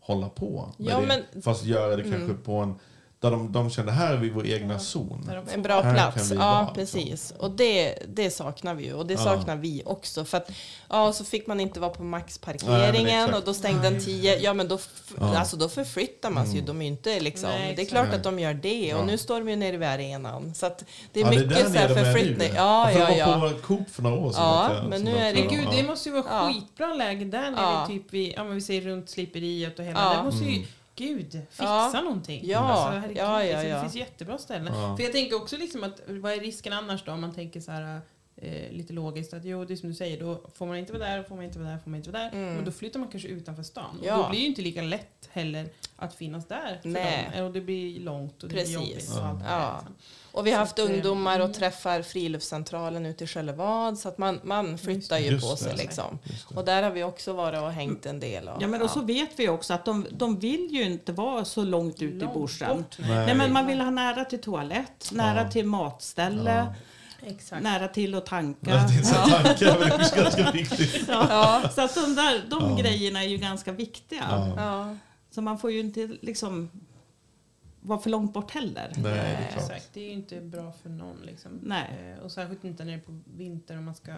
hålla på Ja, det. men- Fast göra det kanske på en... Där de, de känner här är vi vår egna zon. En bra Här plats, ja vara, liksom. precis. Och det, det saknar vi ju och det Ja. saknar vi också. För att, ja, så fick man inte vara på Nej, maxparkeringen exakt. och då stängde den 10. Ja men då, Ja. alltså, då förflyttar man sig ju. De är ju inte liksom, Nej, det är klart Nej. att de gör det. Ja. Och nu står de ju nere vid arenan. Så att det är Ja, mycket där så här nere de är förflyttning. nu. Ja, Jag ja, var ja. på Coop för några år sedan. Ja, men nu är det- gud, ja. det måste ju vara Ja. skitbra läge där nere, Ja. typ vid, ja men vi säger runt sliperiet och hela. Ja. Det måste ju, Mm. Gud, fixa Ja. någonting. Ja, Alltså, herregud, ja, ja, liksom, ja. Det finns jättebra ställen. Ja. För jag tänker också liksom att, vad är risken annars då om man tänker så här eh, lite logiskt att jo, det är som du säger, då får man inte vara där, får man inte vara där, får man inte vara där. Mm. Men då flyttar man kanske utanför stan. Ja. Och då blir det ju inte lika lätt heller att finnas där för Nej. dem. Och det blir långt och det Precis. blir jobbigt. Och allt Ja. där, liksom. Och vi har Så haft att, eh, ungdomar och mm. träffar friluftscentralen ute i Skällevad. Så att man, man flyttar ju på det. sig liksom. Och där har vi också varit och hängt en del. Och, Ja, men och så vet vi också att de, de vill ju inte vara så långt ut i Långt bushen. bort, nej. Nej, men man vill ha nära till toalett, nära Ja. till matställe, Exakt. nära till att tanka. Ja, det är så tankar, men det är ganska viktigt. Ja. Så att de, där, de Ja. grejerna är ju ganska viktiga. Ja. Ja. Så man får ju inte liksom vara för långt bort heller. Nej, det är klart. Exakt, det är ju inte bra för någon. Liksom. Nej. Eh, och särskilt inte när det är på vinter och man ska...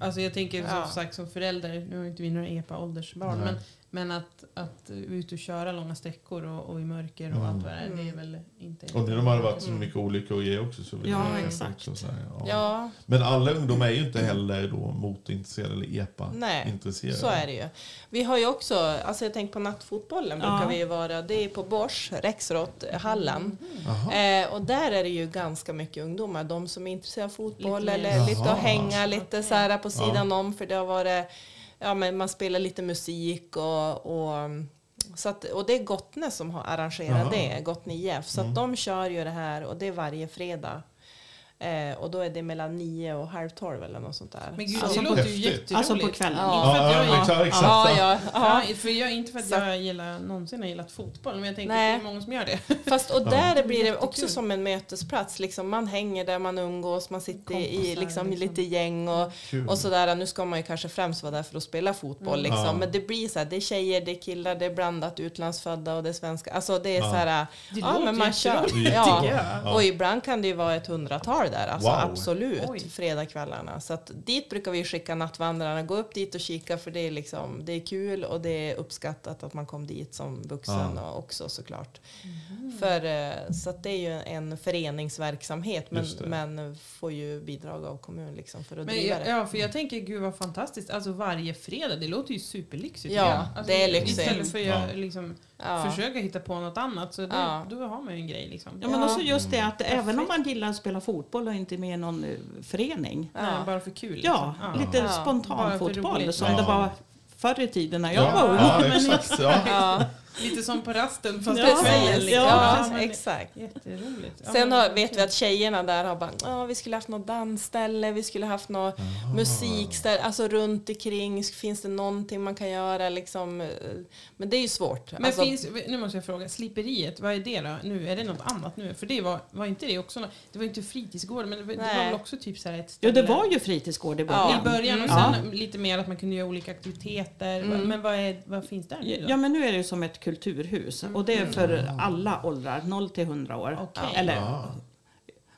Alltså jag tänker Ja. som sagt som förälder, nu har inte vi några EPA-åldersbarn, Nej. men, men att, att ut och köra långa sträckor och, och i mörker och Mm. allt vad det är, det är väl inte... Och när man har varit så mycket olyckor och grejer också. Så vill Ja, exakt. också så här, ja. ja, Men alla ungdomar är ju inte heller då motorintresserade eller Nej, EPA-intresserade. så är det ju. Vi har ju också, alltså jag tänker på nattfotbollen brukar Ja. vi ju vara, det är på Bors, Rexroth-hallen. Jaha. Eh, och där är det ju ganska mycket ungdomar, de som är intresserade av fotboll Lite eller lite att hänga lite så här på sidan Ja. om för det har varit, ja men man spelar lite musik och, och så att, och det är Gottne som har arrangerat Jaha. det, Gottne IF. Så Mm. att de kör ju det här och det är varje fredag. Eh, och då är det mellan nio och halv tolv eller något sånt där. Men gud, Alltså det låter ju jätteroligt. Alltså på kvällen. Ja. Jag Ja, gillar- exakt, exakt. Ja, ja, ja. Ja, för jag, inte för att Så- jag gillar, någonsin har gillat fotboll, men jag tänker Nej. att det är många som gör det. Fast och där blir det Jättekul. också som en mötesplats. Liksom, man hänger där, man umgås, man sitter i Kompisar, liksom, liksom. lite gäng och, Kul. och sådär. Nu ska man ju kanske främst vara där för att spela fotboll. Mm. Liksom. Ja. Men det blir så här, det är tjejer, det är killar, det är blandat utlandsfödda och det är svenska. Alltså det är Ja. så här, Det ja men man kör. Ja. Ja. Och ibland kan det ju vara ett hundratal där, alltså Wow. absolut, Oj. fredagskvällarna. Så att dit brukar vi skicka nattvandrarna, gå upp dit och kika för det är, liksom, det är kul och det är uppskattat att man kom dit som vuxen Ja. och också såklart. För, eh, så att det är ju en föreningsverksamhet men, men får ju bidrag av kommun liksom för att Men driva jag, det. ja, för jag tänker gud vad fantastiskt. Alltså varje fredag, det låter ju superlyxigt. Ja, alltså, det är lyxigt. Istället för jag liksom Ja. försöka hitta på något annat, så det, Ja. då har man ju en grej liksom. Ja, men Ja. också just det att även om man gillar att spela fotboll och inte är med i någon eh, förening. Nej, men bara för kul. Ja, liksom. lite Ja. Bara spontan fotboll som Ja. det var förr i tiden när jag Ja, var ung. ja. Ja. Ja, Lite som på rasten fast Ja, på kvällen. Liksom. Ja, men exakt. Jätteroligt. Ja, Sen har, vet vi att tjejerna där har bara, ja vi skulle haft något dansställe, vi skulle haft något musikställe, alltså runt omkring finns det någonting man kan göra liksom. eh, Men det är ju svårt. Men alltså, finns, nu måste jag fråga, sliperiet, vad är det då? Nu, är det något annat nu? För det var, var inte det också, det var inte fritidsgård, men det var, det var väl också typ så här ett ställe? det var ju fritidsgård i I början. början och Ja. sen lite mer att man kunde göra olika aktiviteter. Mm. Men vad, är, vad finns där nu då? Ja, men nu är det ju som ett kulturhus och det är för alla åldrar, 0 till 100 år. Okej. Eller Ja.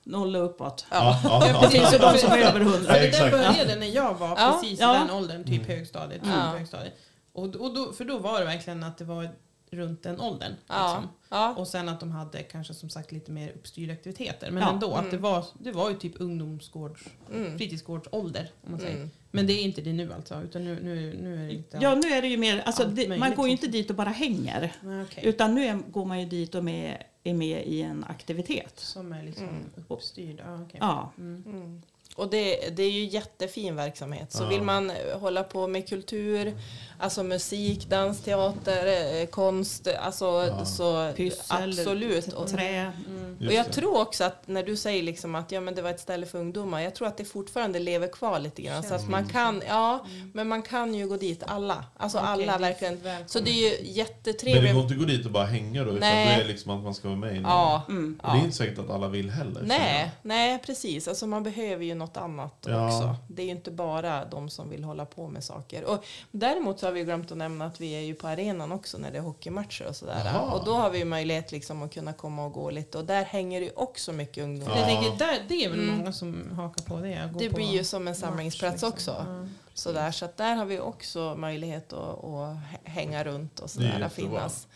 0 och uppåt. Ja, ja, Det finns ju de som är över 100. För det där började när jag var Ja. precis Ja. i den åldern, typ högstadiet. Ja. Typ högstadiet. Och, och då, för då var det verkligen att det var runt den åldern. ja, Liksom. ja, Och sen att de hade kanske som sagt lite mer uppstyrda aktiviteter. Men Ja. ändå, att det var, det var ju typ ungdomsgårds, Mm. fritidsgårdsålder. Om man säger. Mm. Men det är inte det nu alltså, utan nu, nu, nu är det inte... Ja, nu är det ju mer, alltså, Allt det, man går ju inte dit och bara hänger. Nej, okej. Utan nu är, går man ju dit och med, är med i en aktivitet. Som är liksom uppstyrd. Ja, okej. Ja. Mm. Och det, det är ju jättefin verksamhet. Så Ja. vill man hålla på med kultur, alltså musik, dans, teater, eh, konst, alltså Ja. så Pyssel, absolut. Och, trä. Mm. och jag tror också att när du säger liksom att ja, men det var ett ställe för ungdomar, jag tror att det fortfarande lever kvar lite grann. Så att man kan, ja, men man kan ju gå dit alla. Alltså Okej, alla verkligen. Så det är ju Men det jättetrevligt. går inte att gå dit och bara hänga då, utan Nej. det är liksom att man ska vara med i. Ja, Mm. Och det är inte säkert att alla vill heller. Nej, nej precis. Alltså man behöver ju något annat Ja. också. Det är ju inte bara de som vill hålla på med saker. Och däremot så har vi glömt att nämna att vi är ju på arenan också när det är hockeymatcher och sådär. Jaha. Och då har vi möjlighet liksom att kunna komma och gå lite. Och där hänger det ju också mycket ungdomar. Jag tänker, där, det är väl Mm. många som hakar på det. Det på blir ju som en match, samlingsplats liksom. också. Ja. Sådär, så att där har vi också möjlighet att, att hänga runt och sådär, finnas.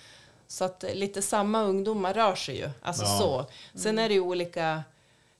Så att lite samma ungdomar rör sig ju. Alltså Ja. så. Sen är det ju olika,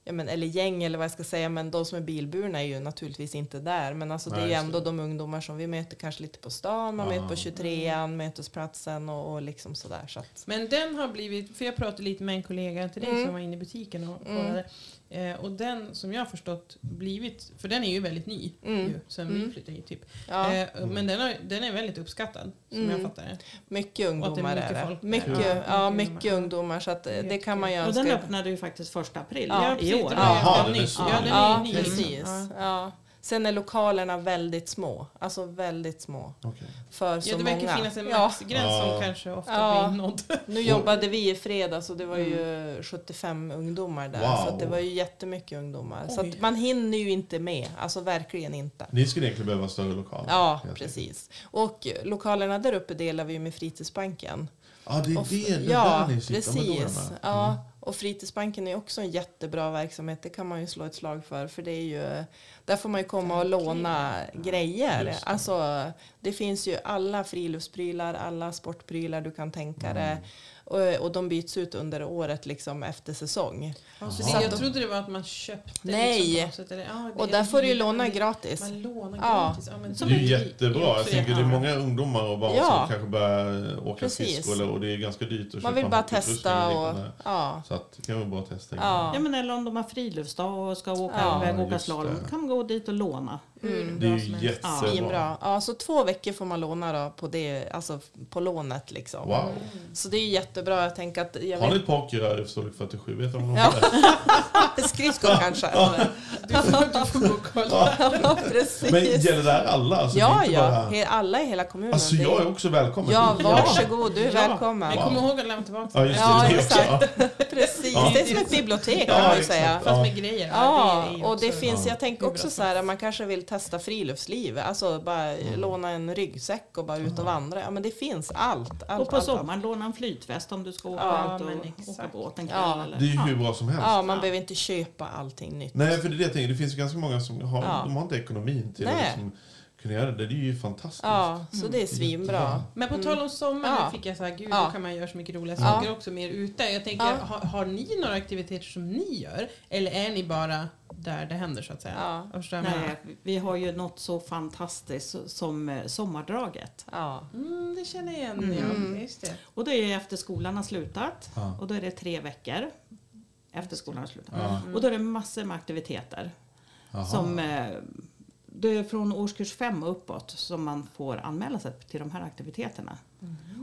ja, men, eller gäng eller vad jag ska säga, men de som är bilburna är ju naturligtvis inte där. Men alltså, det Nej, är ju ändå det. de ungdomar som vi möter kanske lite på stan, man möter på 23an, mötesplatsen och, och liksom sådär. Så att, Men den har blivit, för jag pratade lite med en kollega till dig Mm. som var inne i butiken och Mm. Eh, och den som jag har förstått blivit, för den är ju väldigt ny Mm. ju, sen Mm. vi flyttade hit typ. ja, Eh, men den, har, den är väldigt uppskattad som Mm. jag fattar det. mycket att det är ungdomar mycket är det. Mycket, Ja, ja, mycket mycket ungdomar. ungdomar. Så att, eh, det kan man ju Och den önska. öppnade ju faktiskt första april Ja, i år. Jaha, ganska den är. Ja, den Ja, är ny. precis. Ja. Sen är lokalerna väldigt små. Alltså väldigt små. Okej. För så Ja, det verkar många. finnas en maxgräns Ja. som kanske ofta Ja. blir nådd. Nu jobbade vi i fredags och det var ju 75 ungdomar där. Wow. Så att det var ju jättemycket ungdomar. Så Oj. att man hinner ju inte med. Alltså verkligen inte. Ni skulle egentligen behöva en större lokal. Ja, precis. Och lokalerna där uppe delar vi ju med Fritidsbanken. Ja, det är Och det. Det är ja, där ni sitter. Precis. med. Ja, och Fritidsbanken är också en jättebra verksamhet. Det kan man ju slå ett slag för. För det är ju, där får man ju komma och låna grejer. Just det. Alltså, det finns ju alla friluftsprylar, alla sportprylar du kan tänka dig. Och, och de byts ut under året liksom efter säsong. Ja, så det, jag de- trodde det var att man köpte. Nej. Liksom, på något sätt, eller, ja, det Och är där får du ju låna man- gratis. Man lånar Ja. gratis. Ja, men Det är ju jättebra. Jag tänker det är många ungdomar och barn Ja. som kanske börjar åka Precis. skridskor och det är ganska dyrt att Man köpa vill bara testa och... Ja. Så att det kan vara bra att testa. Ja. Ja, men eller om de har friluftsdag och ska åka Ja, iväg och åka slalom. kan man gå dit och låna. Hur Det är bra ju jättebra. Svinbra. Ja, så två veckor får man låna då på det, alltså på lånet liksom. Wow. Så det är jättebra. Jag tänker att... Jag Har ni ett pokerrör i storlek 47? Vet de Ja. skridskor kanske. Du får, du får gå och kolla. Ja, precis. Men gäller det här alla? Alltså, ja, inte ja. bara- Alla i hela kommunen. Alltså jag är också välkommen. Ja, varsågod. Du är Ja. välkommen. Men kom ihåg att lämna tillbaka Ja, just det. Ja, det är exakt. också. Ja. Precis. Ja. Det är som ett bibliotek Ja, kan man ju säga. Fast med grejer. Ja, och det finns, Ja. jag tänker också så här, man kanske vill testa friluftsliv, alltså bara låna en ryggsäck och bara ut och vandra. Ja men det finns allt. allt Och på allt, allt. sommaren låna en flytväst om du ska åka Ja, ut och men åka exakt. båt en kväll. Ja. Eller, Det är ju ja. hur bra som helst. Ja, man behöver inte köpa allting nytt. Nej, för det är det jag tänker. Det finns ju ganska många som har, Ja. de har inte ekonomin till Nej. att liksom kunna göra det. Det är ju fantastiskt. Ja, så det är svinbra. Men på tal om sommar, Ja. nu fick jag så här, gud Ja. då kan man göra så mycket roliga Ja. saker också mer ute. Jag tänker, Ja. har, har ni några aktiviteter som ni gör? Eller är ni bara där det händer så att säga? Ja. Nej, vi har ju något så fantastiskt som eh, sommardraget. Ja. Mm, det känner jag igen, ja. Just det. Och det är efter skolan har slutat. Ja. Och då är det tre veckor efter skolan har slutat. Ja. Och då är det massor med aktiviteter. Jaha. Som, eh, det är från årskurs fem och uppåt som man får anmäla sig till de här aktiviteterna.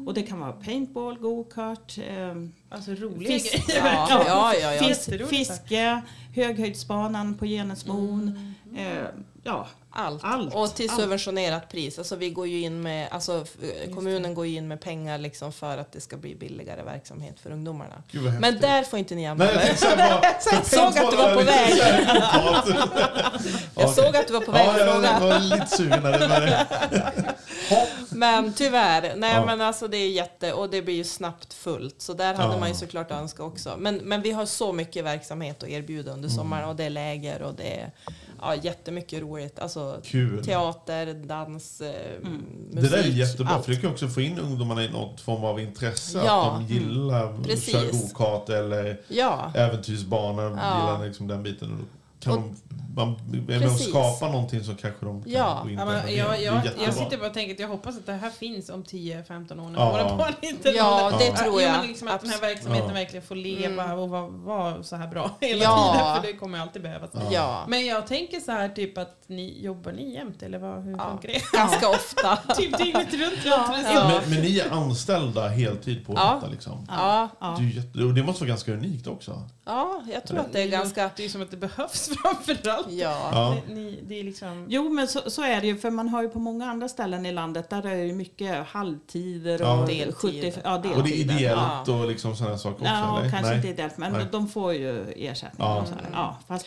Och det kan vara paintball, go-kart, eh, Alltså roliga Fisk-. Ja, ja, ja, ja. Fisk, fiske, höghöjdsbanan på Genesmon. Eh, ja, Allt. Allt. Och till Allt. subventionerat pris. Alltså vi går ju in med, alltså kommunen går ju in med pengar liksom för att det ska bli billigare verksamhet för ungdomarna. Gud, Men där får inte ni använda bara... Jag såg att du var på väg. Jag såg att du var på väg jag var lite sugen Men tyvärr, nej Ja. men alltså det är jätte, och det blir ju snabbt fullt. Så där hade Ja. man ju såklart önskat också. Men, men vi har så mycket verksamhet att erbjuda under Mm. sommaren och det är läger och det är ja, jättemycket roligt. Alltså Kul. teater, dans, eh, musik. Det där är jättebra, allt. för det kan också få in ungdomarna i något form av intresse. Ja. Att de gillar att Precis. köra go-kart eller Ja, äventyrsbanor. Ja. Gillar liksom den biten. Kan Och- de, man är med och Precis. skapa någonting så kanske de kan Ja. gå in Ja, på men jag, jag, jag sitter bara och tänker att jag hoppas att det här finns om 10-15 år när Ja. våra barn inte Ja, det Ja, tror jag. men liksom att den här verksamheten Ja. verkligen får leva och vara, vara så här bra hela Ja. tiden. För det kommer alltid behövas. ja. Men jag tänker så här typ att ni jobbar ni jämt eller vad, hur Ja. funkar det? ganska ofta. typ dygnet runt som. Ja. Men, men ni är anställda heltid på Ja. detta liksom? Ja, ja. Det, det måste vara ganska unikt också. ja, jag tror att det är ganska... Det är som att det behövs framförallt. Ja. Ja. Ni, ni, det är liksom... Jo, men så, så är det ju. För man har ju på många andra ställen i landet där är det ju mycket halvtider och Ja. Deltid. 70, ja, Och det är deltider. ideellt och liksom sådana saker också? Ja, eller? kanske Nej. inte ideellt, men Nej. de får ju ersättning. Ja. Och så här. Ja, fast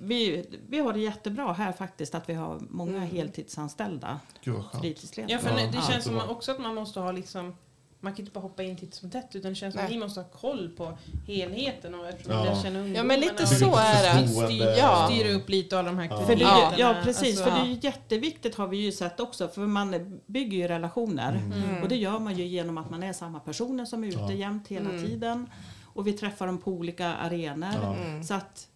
vi, vi har det jättebra här faktiskt att vi har många heltidsanställda Gud vad skönt. fritidsledare. Ja, för Ja, det ja, känns som också att man måste ha liksom man kan inte bara hoppa in titt som tätt utan det känns som att ni måste ha koll på helheten och eftersom Ja. lär känna Ja, men lite så är det. styr, Ja. styra upp lite och alla de här Ja. Aktiviteterna. ja, precis. Alltså, för det är ja. ju jätteviktigt har vi ju sett också. För man bygger ju relationer. Mm. Och det gör man ju genom att man är samma personer som är ute Ja. jämt hela Mm. tiden. Och vi träffar dem på olika arenor. Ja. Så att,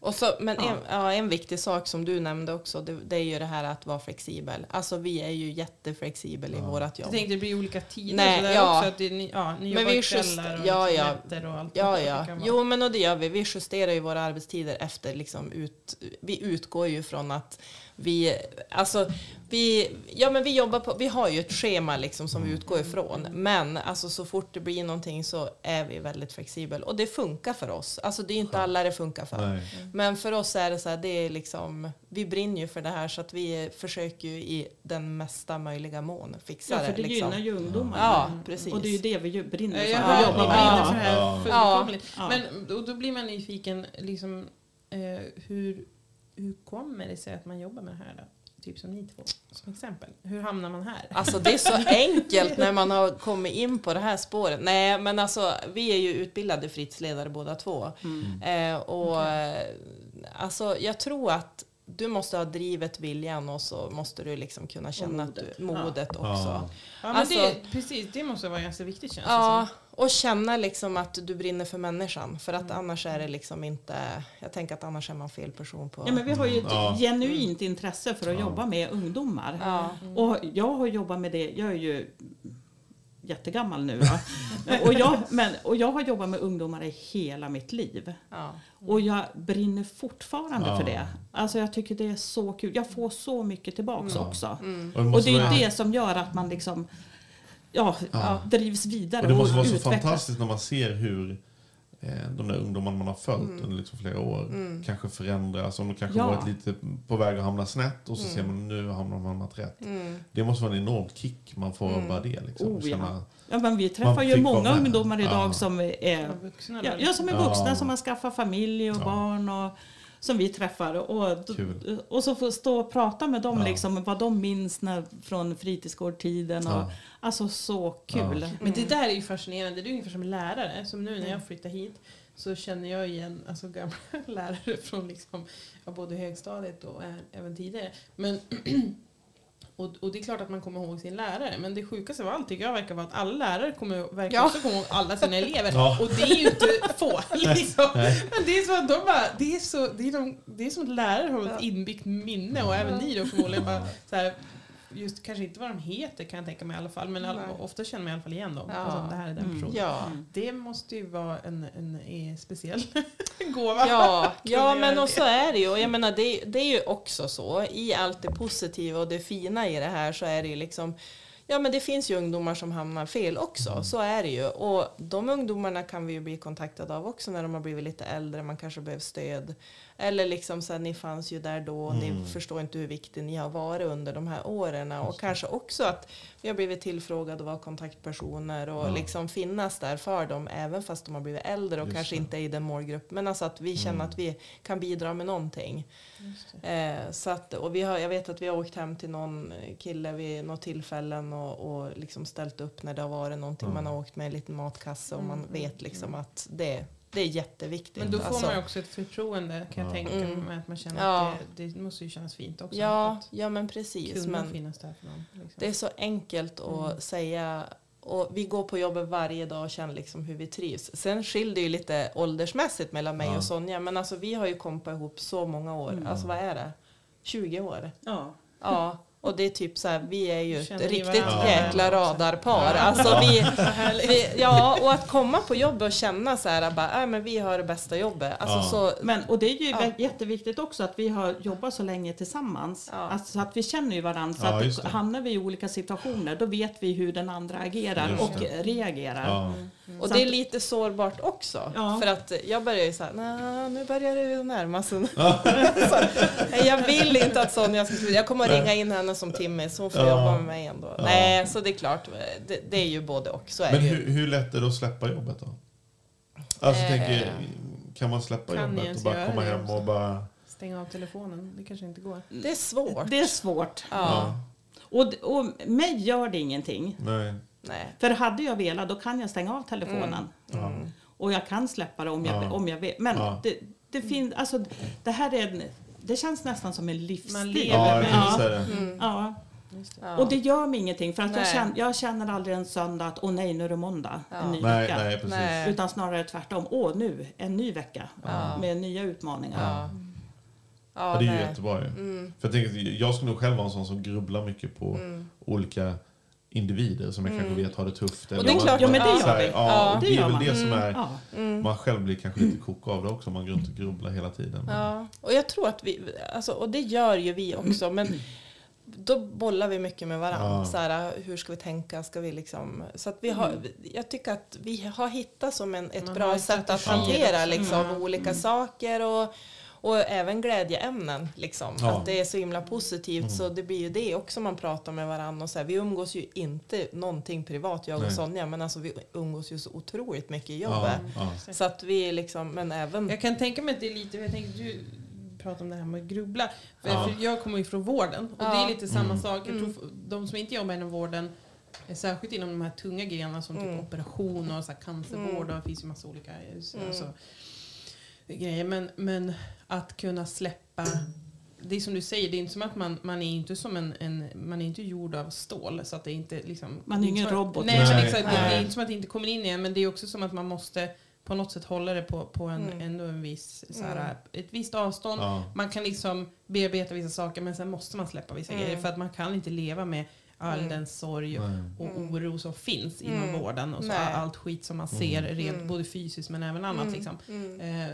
Och så, men Ja. En, ja, en viktig sak som du nämnde också, det, det är ju det här att vara flexibel. Alltså vi är ju jätteflexibel i vårt Jag jobb. tänkte det blir olika tider Nej, så ja. också. Att det, ni, ja, ni Men jobbar vi kvällar och ja, ja. nätter och allt. Ja, ja. Jo, men och det gör vi. Vi justerar ju våra arbetstider efter liksom ut... Vi utgår ju från att vi... Alltså, vi... Ja, men vi jobbar på... Vi har ju ett schema liksom som vi utgår ifrån. Men alltså så fort det blir någonting så är vi väldigt flexibel. Och det funkar för oss. Alltså det är inte alla det funkar för. Nej. Men för oss är det så här, det är liksom... Vi brinner ju för det här så att vi försöker ju i den mesta möjliga mån fixa ja, för det. det liksom. gynnar ju ungdomar. Ja, precis. Och det är ju det vi brinner för. Ja, ja, med. brinner för det här Ja. fullkomligt. Men då, då blir man nyfiken, liksom, eh, hur, hur kommer det sig att man jobbar med det här? Då? Typ som ni två, som exempel. Hur hamnar man här? Alltså det är så enkelt när man har kommit in på det här spåret. Nej, men alltså vi är ju utbildade fritidsledare båda två. Eh, och eh, alltså jag tror att du måste ha drivet viljan och så måste du liksom kunna känna att modet. du, modet också. Ja. Ja, men Alltså- det, precis, det måste vara ganska viktigt känns det Ja, som. Och känna liksom att du brinner för människan. För att annars är det liksom inte, jag tänker att annars är man fel person på... Ja, men vi har ju ett Ja. genuint intresse för att jobba med ungdomar. Ja. Och jag har jobbat med det, jag är ju jättegammal nu. Va? och, jag, men, och jag har jobbat med ungdomar i hela mitt liv. Ja. Och jag brinner fortfarande Ja. för det. Alltså jag tycker det är så kul. Jag får så mycket tillbaks också. Och det Och måste det är det som gör att man liksom ja, Ja. drivs vidare Och det måste och vara så utvecklas. fantastiskt när man ser hur eh, de där ungdomarna man har följt Mm. under liksom flera år kanske förändras. Om de kanske Ja. varit lite på väg att hamna snett och så Mm. ser man nu har de hamnat rätt. Det måste vara en enorm kick man får av bara det. Liksom, Oh, ja. Ja, men vi Man träffar ju många ungdomar idag Ja. som är, vuxna ja, som är Ja. vuxna, som har skaffat familj och Ja. barn. Och, som vi träffar. Och, Kul. och så få stå och prata med dem, Ja. liksom, vad de minns när, från fritidsgårdtiden. Och, Ja. Alltså så kul. Men det där är ju fascinerande. Det är ungefär som lärare. Som nu när jag flyttar hit så känner jag igen alltså, gamla lärare från liksom, ja, både högstadiet och ä- även tidigare. Men, och, och det är klart att man kommer ihåg sin lärare. Men det sjukaste av allt tycker jag verkar vara att alla lärare kommer, verkar Ja. också komma ihåg alla sina elever. Ja. Och det är ju inte få. Liksom. Men det är så att de bara, det är, så, det är, de, det är som att lärare har ett inbyggt minne och även ni då förmodligen bara så här, Just kanske inte vad de heter kan jag tänka mig i alla fall. Men all, ofta känner man i alla fall igen dem. Ja. Alltså, det här är den personen. Ja. Det måste ju vara en, en, en speciell gåva. Ja, ja men och så är det ju. Och jag menar, det, det är ju också så. I allt det positiva och det fina i det här så är det ju liksom Ja men det finns ju ungdomar som hamnar fel också, så är det ju. Och de ungdomarna kan vi ju bli kontaktade av också när de har blivit lite äldre, man kanske behöver stöd. Eller liksom så här, ni fanns ju där då, ni förstår inte hur viktig ni har varit under de här åren. Och kanske också att vi har blivit tillfrågade att vara kontaktpersoner och liksom finnas där för dem även fast de har blivit äldre och Just kanske det. inte är i den målgruppen. Men alltså att vi känner att vi kan bidra med någonting. Eh, så att, och vi har, jag vet att vi har åkt hem till någon kille vid något tillfällen och, och liksom ställt upp när det har varit någonting. Man har åkt med en liten matkasse och man vet liksom att det, det är jätteviktigt. Men då får Alltså, man ju också ett förtroende kan jag tänka Mm. mig. Att man känner Ja. att det, det måste ju kännas fint också. Ja, ja men precis. Men finnas där för någon. Liksom. det är så enkelt att säga och vi går på jobbet varje dag och känner liksom hur vi trivs. Sen skiljer det ju lite åldersmässigt mellan mig Ja. och Sonja. Men alltså vi har ju kompat ihop så många år. Alltså vad är det? 20 år? Ja. Ja, och det är typ så här, vi är ju ett Känner riktigt varandra? jäkla Ja. radarpar. Alltså vi, vi, ja, och att komma på jobbet och känna så här, bara, äh, men vi har det bästa jobbet. Alltså Ja. så, Men, och det är ju Ja. jätteviktigt också att vi har jobbat så länge tillsammans. Ja. Alltså, så att vi känner ju varandra. Så Ja, att hamnar vi i olika situationer då vet vi hur den andra agerar Just och det. reagerar. Ja. och det är lite sårbart också. Ja. För att jag börjar ju så här, "Nä, nu börjar det ju närma sig. jag vill inte att Sonja ska. Jag kommer att ringa in henne som Timmy så hon får Ja. jobba med mig ändå. Nej, så det är klart, det, det är ju både och. Så är Men hur, hur lätt är det att släppa jobbet då? Alltså Eh. tänker, kan man släppa Kan jobbet och bara komma hem och bara... Stänga av telefonen. Det kanske inte går. Det är svårt. Det är svårt. Ja. Och, och mig gör det ingenting. Nej. Nej. För hade jag velat då kan jag stänga av telefonen. Ja. Och jag kan släppa det om jag, Ja. om jag vill. Men Ja. det, det, fin, alltså, det här är en, det känns nästan som en livsstil. Man lever Ja, Ja. säga det. Ja. Ja. Och det gör mig ingenting för att jag känner, jag känner aldrig en söndag att åh nej nu är det måndag, en ny Nej, vecka. nej, precis. Nej. Utan snarare tvärtom, åh nu, en ny vecka med nya utmaningar. Ja. Ja, Ja, det är ju jättebra ju. För jag, tänker, jag skulle nog själv vara en sån som grubblar mycket på olika individer som jag kanske vet har det tufft. Och det är klart- Ja, men det så gör här, vi. Ja, det det är väl man. det som är... Ja. Man själv blir kanske lite koko av det också om man går runt och grubblar hela tiden. Ja, och jag tror att vi, alltså, och det gör ju vi också, men då bollar vi mycket med varandra. Ja. Så här, hur ska vi tänka? Ska vi liksom, så att vi har, jag tycker att vi har hittat som en, ett Man bra sätt att hantera liksom, olika saker och, och även glädjeämnen. Liksom. Ja. Att det är så himla positivt så det blir ju det också man pratar med varandra. Och så här, vi umgås ju inte någonting privat jag och Nej. Sonja men alltså vi umgås ju så otroligt mycket i Ja, jobbet. ja. Så att vi liksom, men även Jag kan tänka mig att det är lite, jag tänkte du pratar om det här med att grubbla. För, Ja. för jag kommer ju från vården och det Ja. är lite samma Mm. sak. Jag tror f- de som inte jobbar inom vården, särskilt inom de här tunga grenarna som typ operation och så här cancervård och det finns ju massa olika eh, så- alltså, grejer. Men, men att kunna släppa det är som du säger, det är inte som att man, man är inte som en, en man är inte gjord av stål så att det inte liksom Man är ingen robot. Nej, Nej. exakt, det, det är Nej. inte som att det inte kommer in igen men det är också som att man måste på något sätt hålla det på, på en, ändå en viss, så här, ett visst avstånd. Ja. Man kan liksom bearbeta vissa saker men sen måste man släppa vissa grejer för att man kan inte leva med all Mm. den sorg och, och oro som finns inom Mm. vården och så Nej. allt skit som man ser rent Mm. både fysiskt men även annat. Mm. Liksom. Mm. Eh,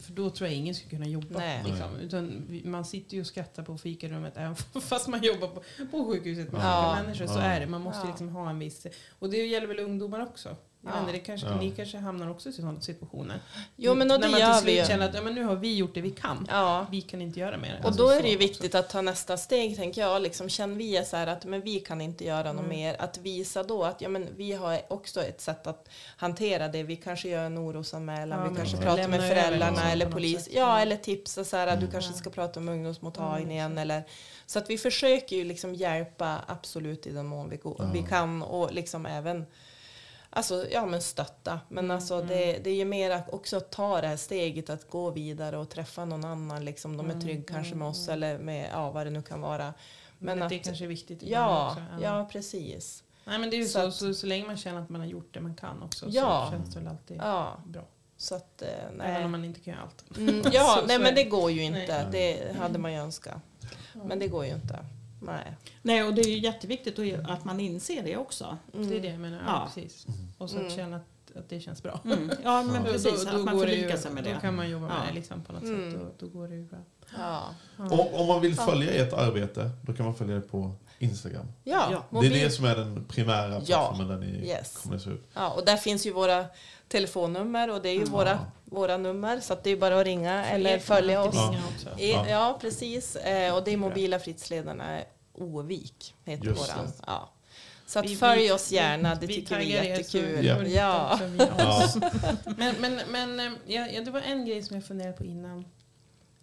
för då tror jag ingen skulle kunna jobba. Nej. Liksom. Man sitter ju och skrattar på fikarummet även fast man jobbar på, på sjukhuset med Ja. sjuka människor. Så Ja. är det. Man måste Ja. liksom ha en viss... Och det gäller väl ungdomar också. Jag Ja. inte, det kanske, Ja. Ni kanske hamnar också i sådana situationer. Jo men och När det man gör till vi slut känner att ja, men nu har vi gjort det vi kan. Ja. Vi kan inte göra mer. Och Alltså, då är det ju också. viktigt att ta nästa steg, tänker jag. Liksom, känner vi så här att men vi kan inte göra något Mm. mer, att visa då att ja, men vi har också ett sätt att hantera det. Vi kanske gör en orosanmälan, Ja, vi kanske ja. pratar med föräldrarna eller något polis. Ja, Mm. eller tipsa så här att du kanske ska prata med ungdomsmottagningen. Eller, så att vi försöker ju liksom hjälpa absolut i den mån vi, går, Ja. vi kan och liksom även Alltså, ja men stötta. Men Mm, alltså det, det är ju mer att också ta det här steget att gå vidare och träffa någon annan. Liksom, de är Mm, trygg kanske med oss eller med ja, vad det nu kan vara. Men, Men det att- kanske är viktigt. Ja, också. ja precis. Nej, men det är ju Så så, att- så, så, länge man känner att man har gjort det man kan också Ja. så känns det väl alltid Ja, bra. så att eh, Även nej. om man inte kan göra allt. Mm, ja, nej men det det. går ju inte. Nej. Det hade man ju önskat. Men det går ju inte. Nej. Nej, och det är ju jätteviktigt att- man inser det också. Det är det jag menar. Ja, Ja. precis. Och så att Mm. känna att, att det känns bra. Mm. Ja, men Då- precis. då, då att man förlikar sig med Då det. kan man jobba med Ja. det liksom, på något Mm. sätt. Då, då går det ju bra. Ja. Om, om man vill följa ert arbete, då kan man följa det på Instagram. Ja, Ja. Det är det som är den primära Ja. plattformen där ni Yes. kommunicerar ut. ja, och där finns ju våra telefonnummer och det är ju våra, våra nummer så att det är bara att ringa eller er kan man följa oss. Ja. ja, precis. Eh, och det är mobila fritidsledarna Ovik, heter Just våran. det. Ja. Så att Vi- följ oss gärna, det vi tycker vi är så jättekul. Ja. Ja. Ja. Men, men, men eh, ja, det var en grej som jag funderade på innan.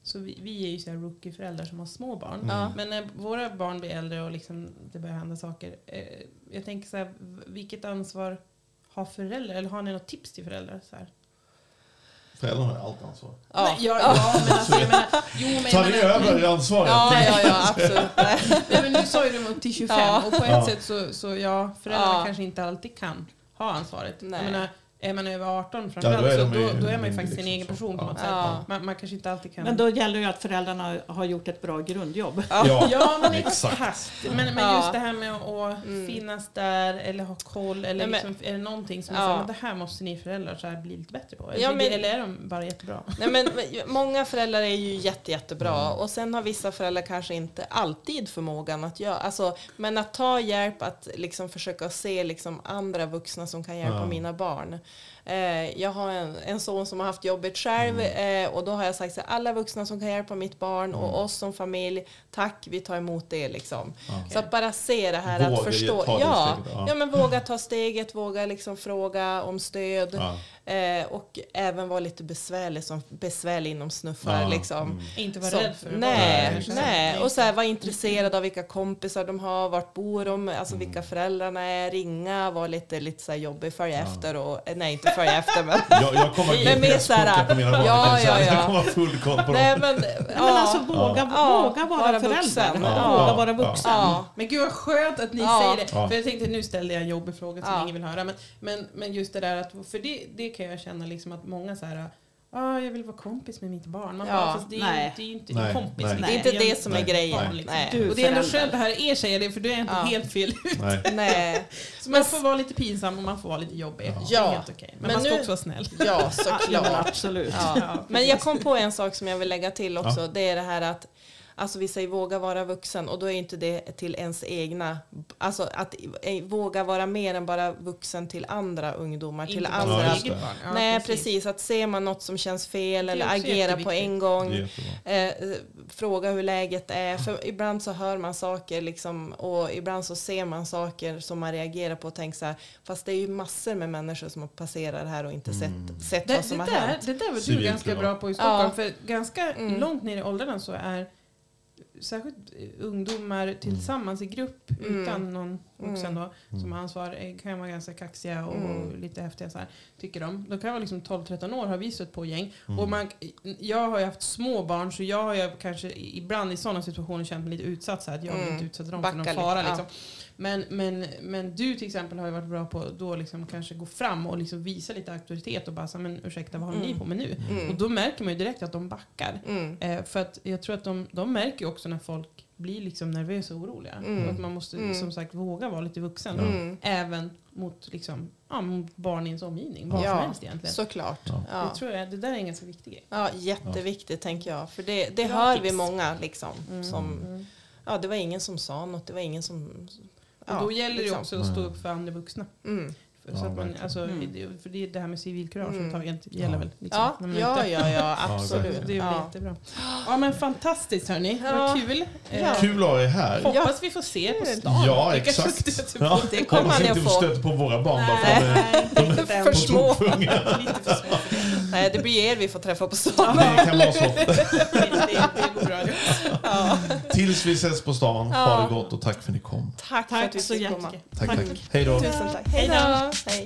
Så vi, vi är ju så här rookie-föräldrar som har små barn. Ja. Men när våra barn blir äldre och liksom det börjar hända saker. Eh, jag tänker så här, vilket ansvar har föräldrar? Eller har ni något tips till föräldrar? Så här? Föräldrarna har allt ansvar. Ja. Nej, ja, ja, men alltså jag menar... Jo, men Tar jag ni över ansvaret? Ja, ja, ja, absolut. Nej. Nej, men nu sa ju de upp till 25 Ja. och på ett Ja. sätt så, så ja, föräldrarna Ja. kanske inte alltid kan ha ansvaret. Nej. Jag menar, är man över 18 Ja, framförallt då de ju då, då är man ju faktiskt en liksom egen person på Ja. något sätt. Ja. Man, man kanske inte alltid kan... Men då gäller det ju att föräldrarna har gjort ett bra grundjobb. Ja, Ja, men exakt. Men, men Ja. just det här med att finnas där eller ha koll eller liksom, är det någonting som Ja. är det här måste ni föräldrar så här bli lite bättre på? Eller, Ja, men- eller är de bara jättebra? Nej, men många föräldrar är ju jätte, jättebra och sen har vissa föräldrar kanske inte alltid förmågan att göra, alltså, men att ta hjälp, att liksom försöka se liksom andra vuxna som kan hjälpa Ja. mina barn. Eh, jag har en, en son som har haft jobbet själv eh, och då har jag sagt så här, alla vuxna som kan hjälpa mitt barn och oss som familj, tack, vi tar emot det liksom. Så att bara se det här, Våga att förstå. ta det ja, steget, ja. ja, men våga ta steget, våga liksom fråga om stöd. Ja. Eh, och även vara lite besvärlig, som besvärlig inom snuffar. Ja, Liksom. mm. Inte vara Så- rädd för att nej, nej. Och så här, vara intresserad av vilka kompisar de har, vart bor de, alltså Mm. vilka föräldrarna är, ringa, vara lite, lite så här jobbig, följa efter och, nej inte följa efter men Jag, jag kommer att Men mer GPS så här, pucka på mina ja, ja, ja. Jag kommer ha full koll på Nej dem. men, Men alltså våga, Ja, våga vara, vara förälder. Ja. Ja. Våga vara Ja. vuxen. ja, Men gud vad skönt att ni Ja. säger det. Ja. För jag tänkte nu ställde jag en jobbig fråga som Ja. ingen vill höra. Men, men, men just det där att, för det, det kan jag känna liksom att många så här, ah, jag vill vara kompis med mitt barn. Man Ja. bara, fast det är, det är ju inte Nej, kompis. nej. det är inte det som är Nej. grejen. Nej. liksom. Du Och det är ändå skönt att höra er säga det för du är inte Ja. helt fel. Nej, Så man får vara lite pinsam och man får vara lite jobbig. Det Ja. är helt okej. Men, Men man ska nu- också vara snäll. ja såklart. absolut. Ja. Men jag kom på en sak som jag vill lägga till också. Det är det här att Alltså vi säger våga vara vuxen och då är inte det till ens egna, alltså att våga vara mer än bara vuxen till andra ungdomar, till Inte bara andra. Ja, det. Ja, Nej precis. att ser man något som känns fel Det eller agera på en gång. Eh, fråga hur läget är. För ibland så hör man saker liksom, och ibland så ser man saker som man reagerar på och tänker så här. Fast det är ju massor med människor som har passerat här och inte sett, sett Det, vad det, som har där, hänt. det där var du ganska bra på i Stockholm. Ja. För ganska Mm. långt ner i åldrarna så är särskilt ungdomar tillsammans i grupp Mm. utan någon vuxen Mm. då som har ansvar kan vara ganska kaxiga och Mm. lite häftiga så här, tycker de. De kan vara liksom 12-13 år har vi stött på gäng. Mm. Och man, jag har ju haft små barn så jag har ju kanske ibland i sådana situationer känt mig lite utsatt så här, att jag vill Mm. inte utsätta dem för någon lite, fara. ja. Men, men, men du till exempel har ju varit bra på att då liksom kanske gå fram och liksom visa lite auktoritet och bara säga men ursäkta vad ni Mm. på med nu? Mm. Och då märker man ju direkt att de backar. Mm. Eh, för att jag tror att de, de märker ju också när folk bli liksom nervösa och oroliga. Mm. Och att man måste Mm. som sagt våga vara lite vuxen. Mm. Även mot, liksom, ja, mot barn i ens omgivning. Vad som Ja, helst egentligen. såklart. Ja. Ja. Det, tror jag, det där är en ganska viktig grej. Ja, jätteviktigt tänker jag. För det, det hör tips. vi många liksom. Mm. Som, ja, det var ingen som sa något. Det var ingen som... Och då gäller det liksom. också att stå upp för andra vuxna. Mm. För, Ja, så att man, alltså, Mm. det, för det är det här med civilkurage Mm. överhuvudtaget gäller Ja. väl? Liksom, Ja, när man är ja, ja, ja, Ja, absolut. Det är ja. jättebra. Ja men fantastiskt hörni, Ja. vad kul. Ja. Eh, Kul att ha er här. Hoppas vi får se er på stan. Ja, exakt. Ja. det. kommer Hoppas inte att vi stöter på våra barn bara för att de är. För små. det. Nej, det blir er vi får träffa på stan. Det kan vara så. Det, det, det går bra. Ja. Tills vi ses på stan, ha det gott och tack för att ni kom. Tack, för att Tack vi så fick komma. Tack, tack. Hej då. Tusen tack. Hej då. Hej.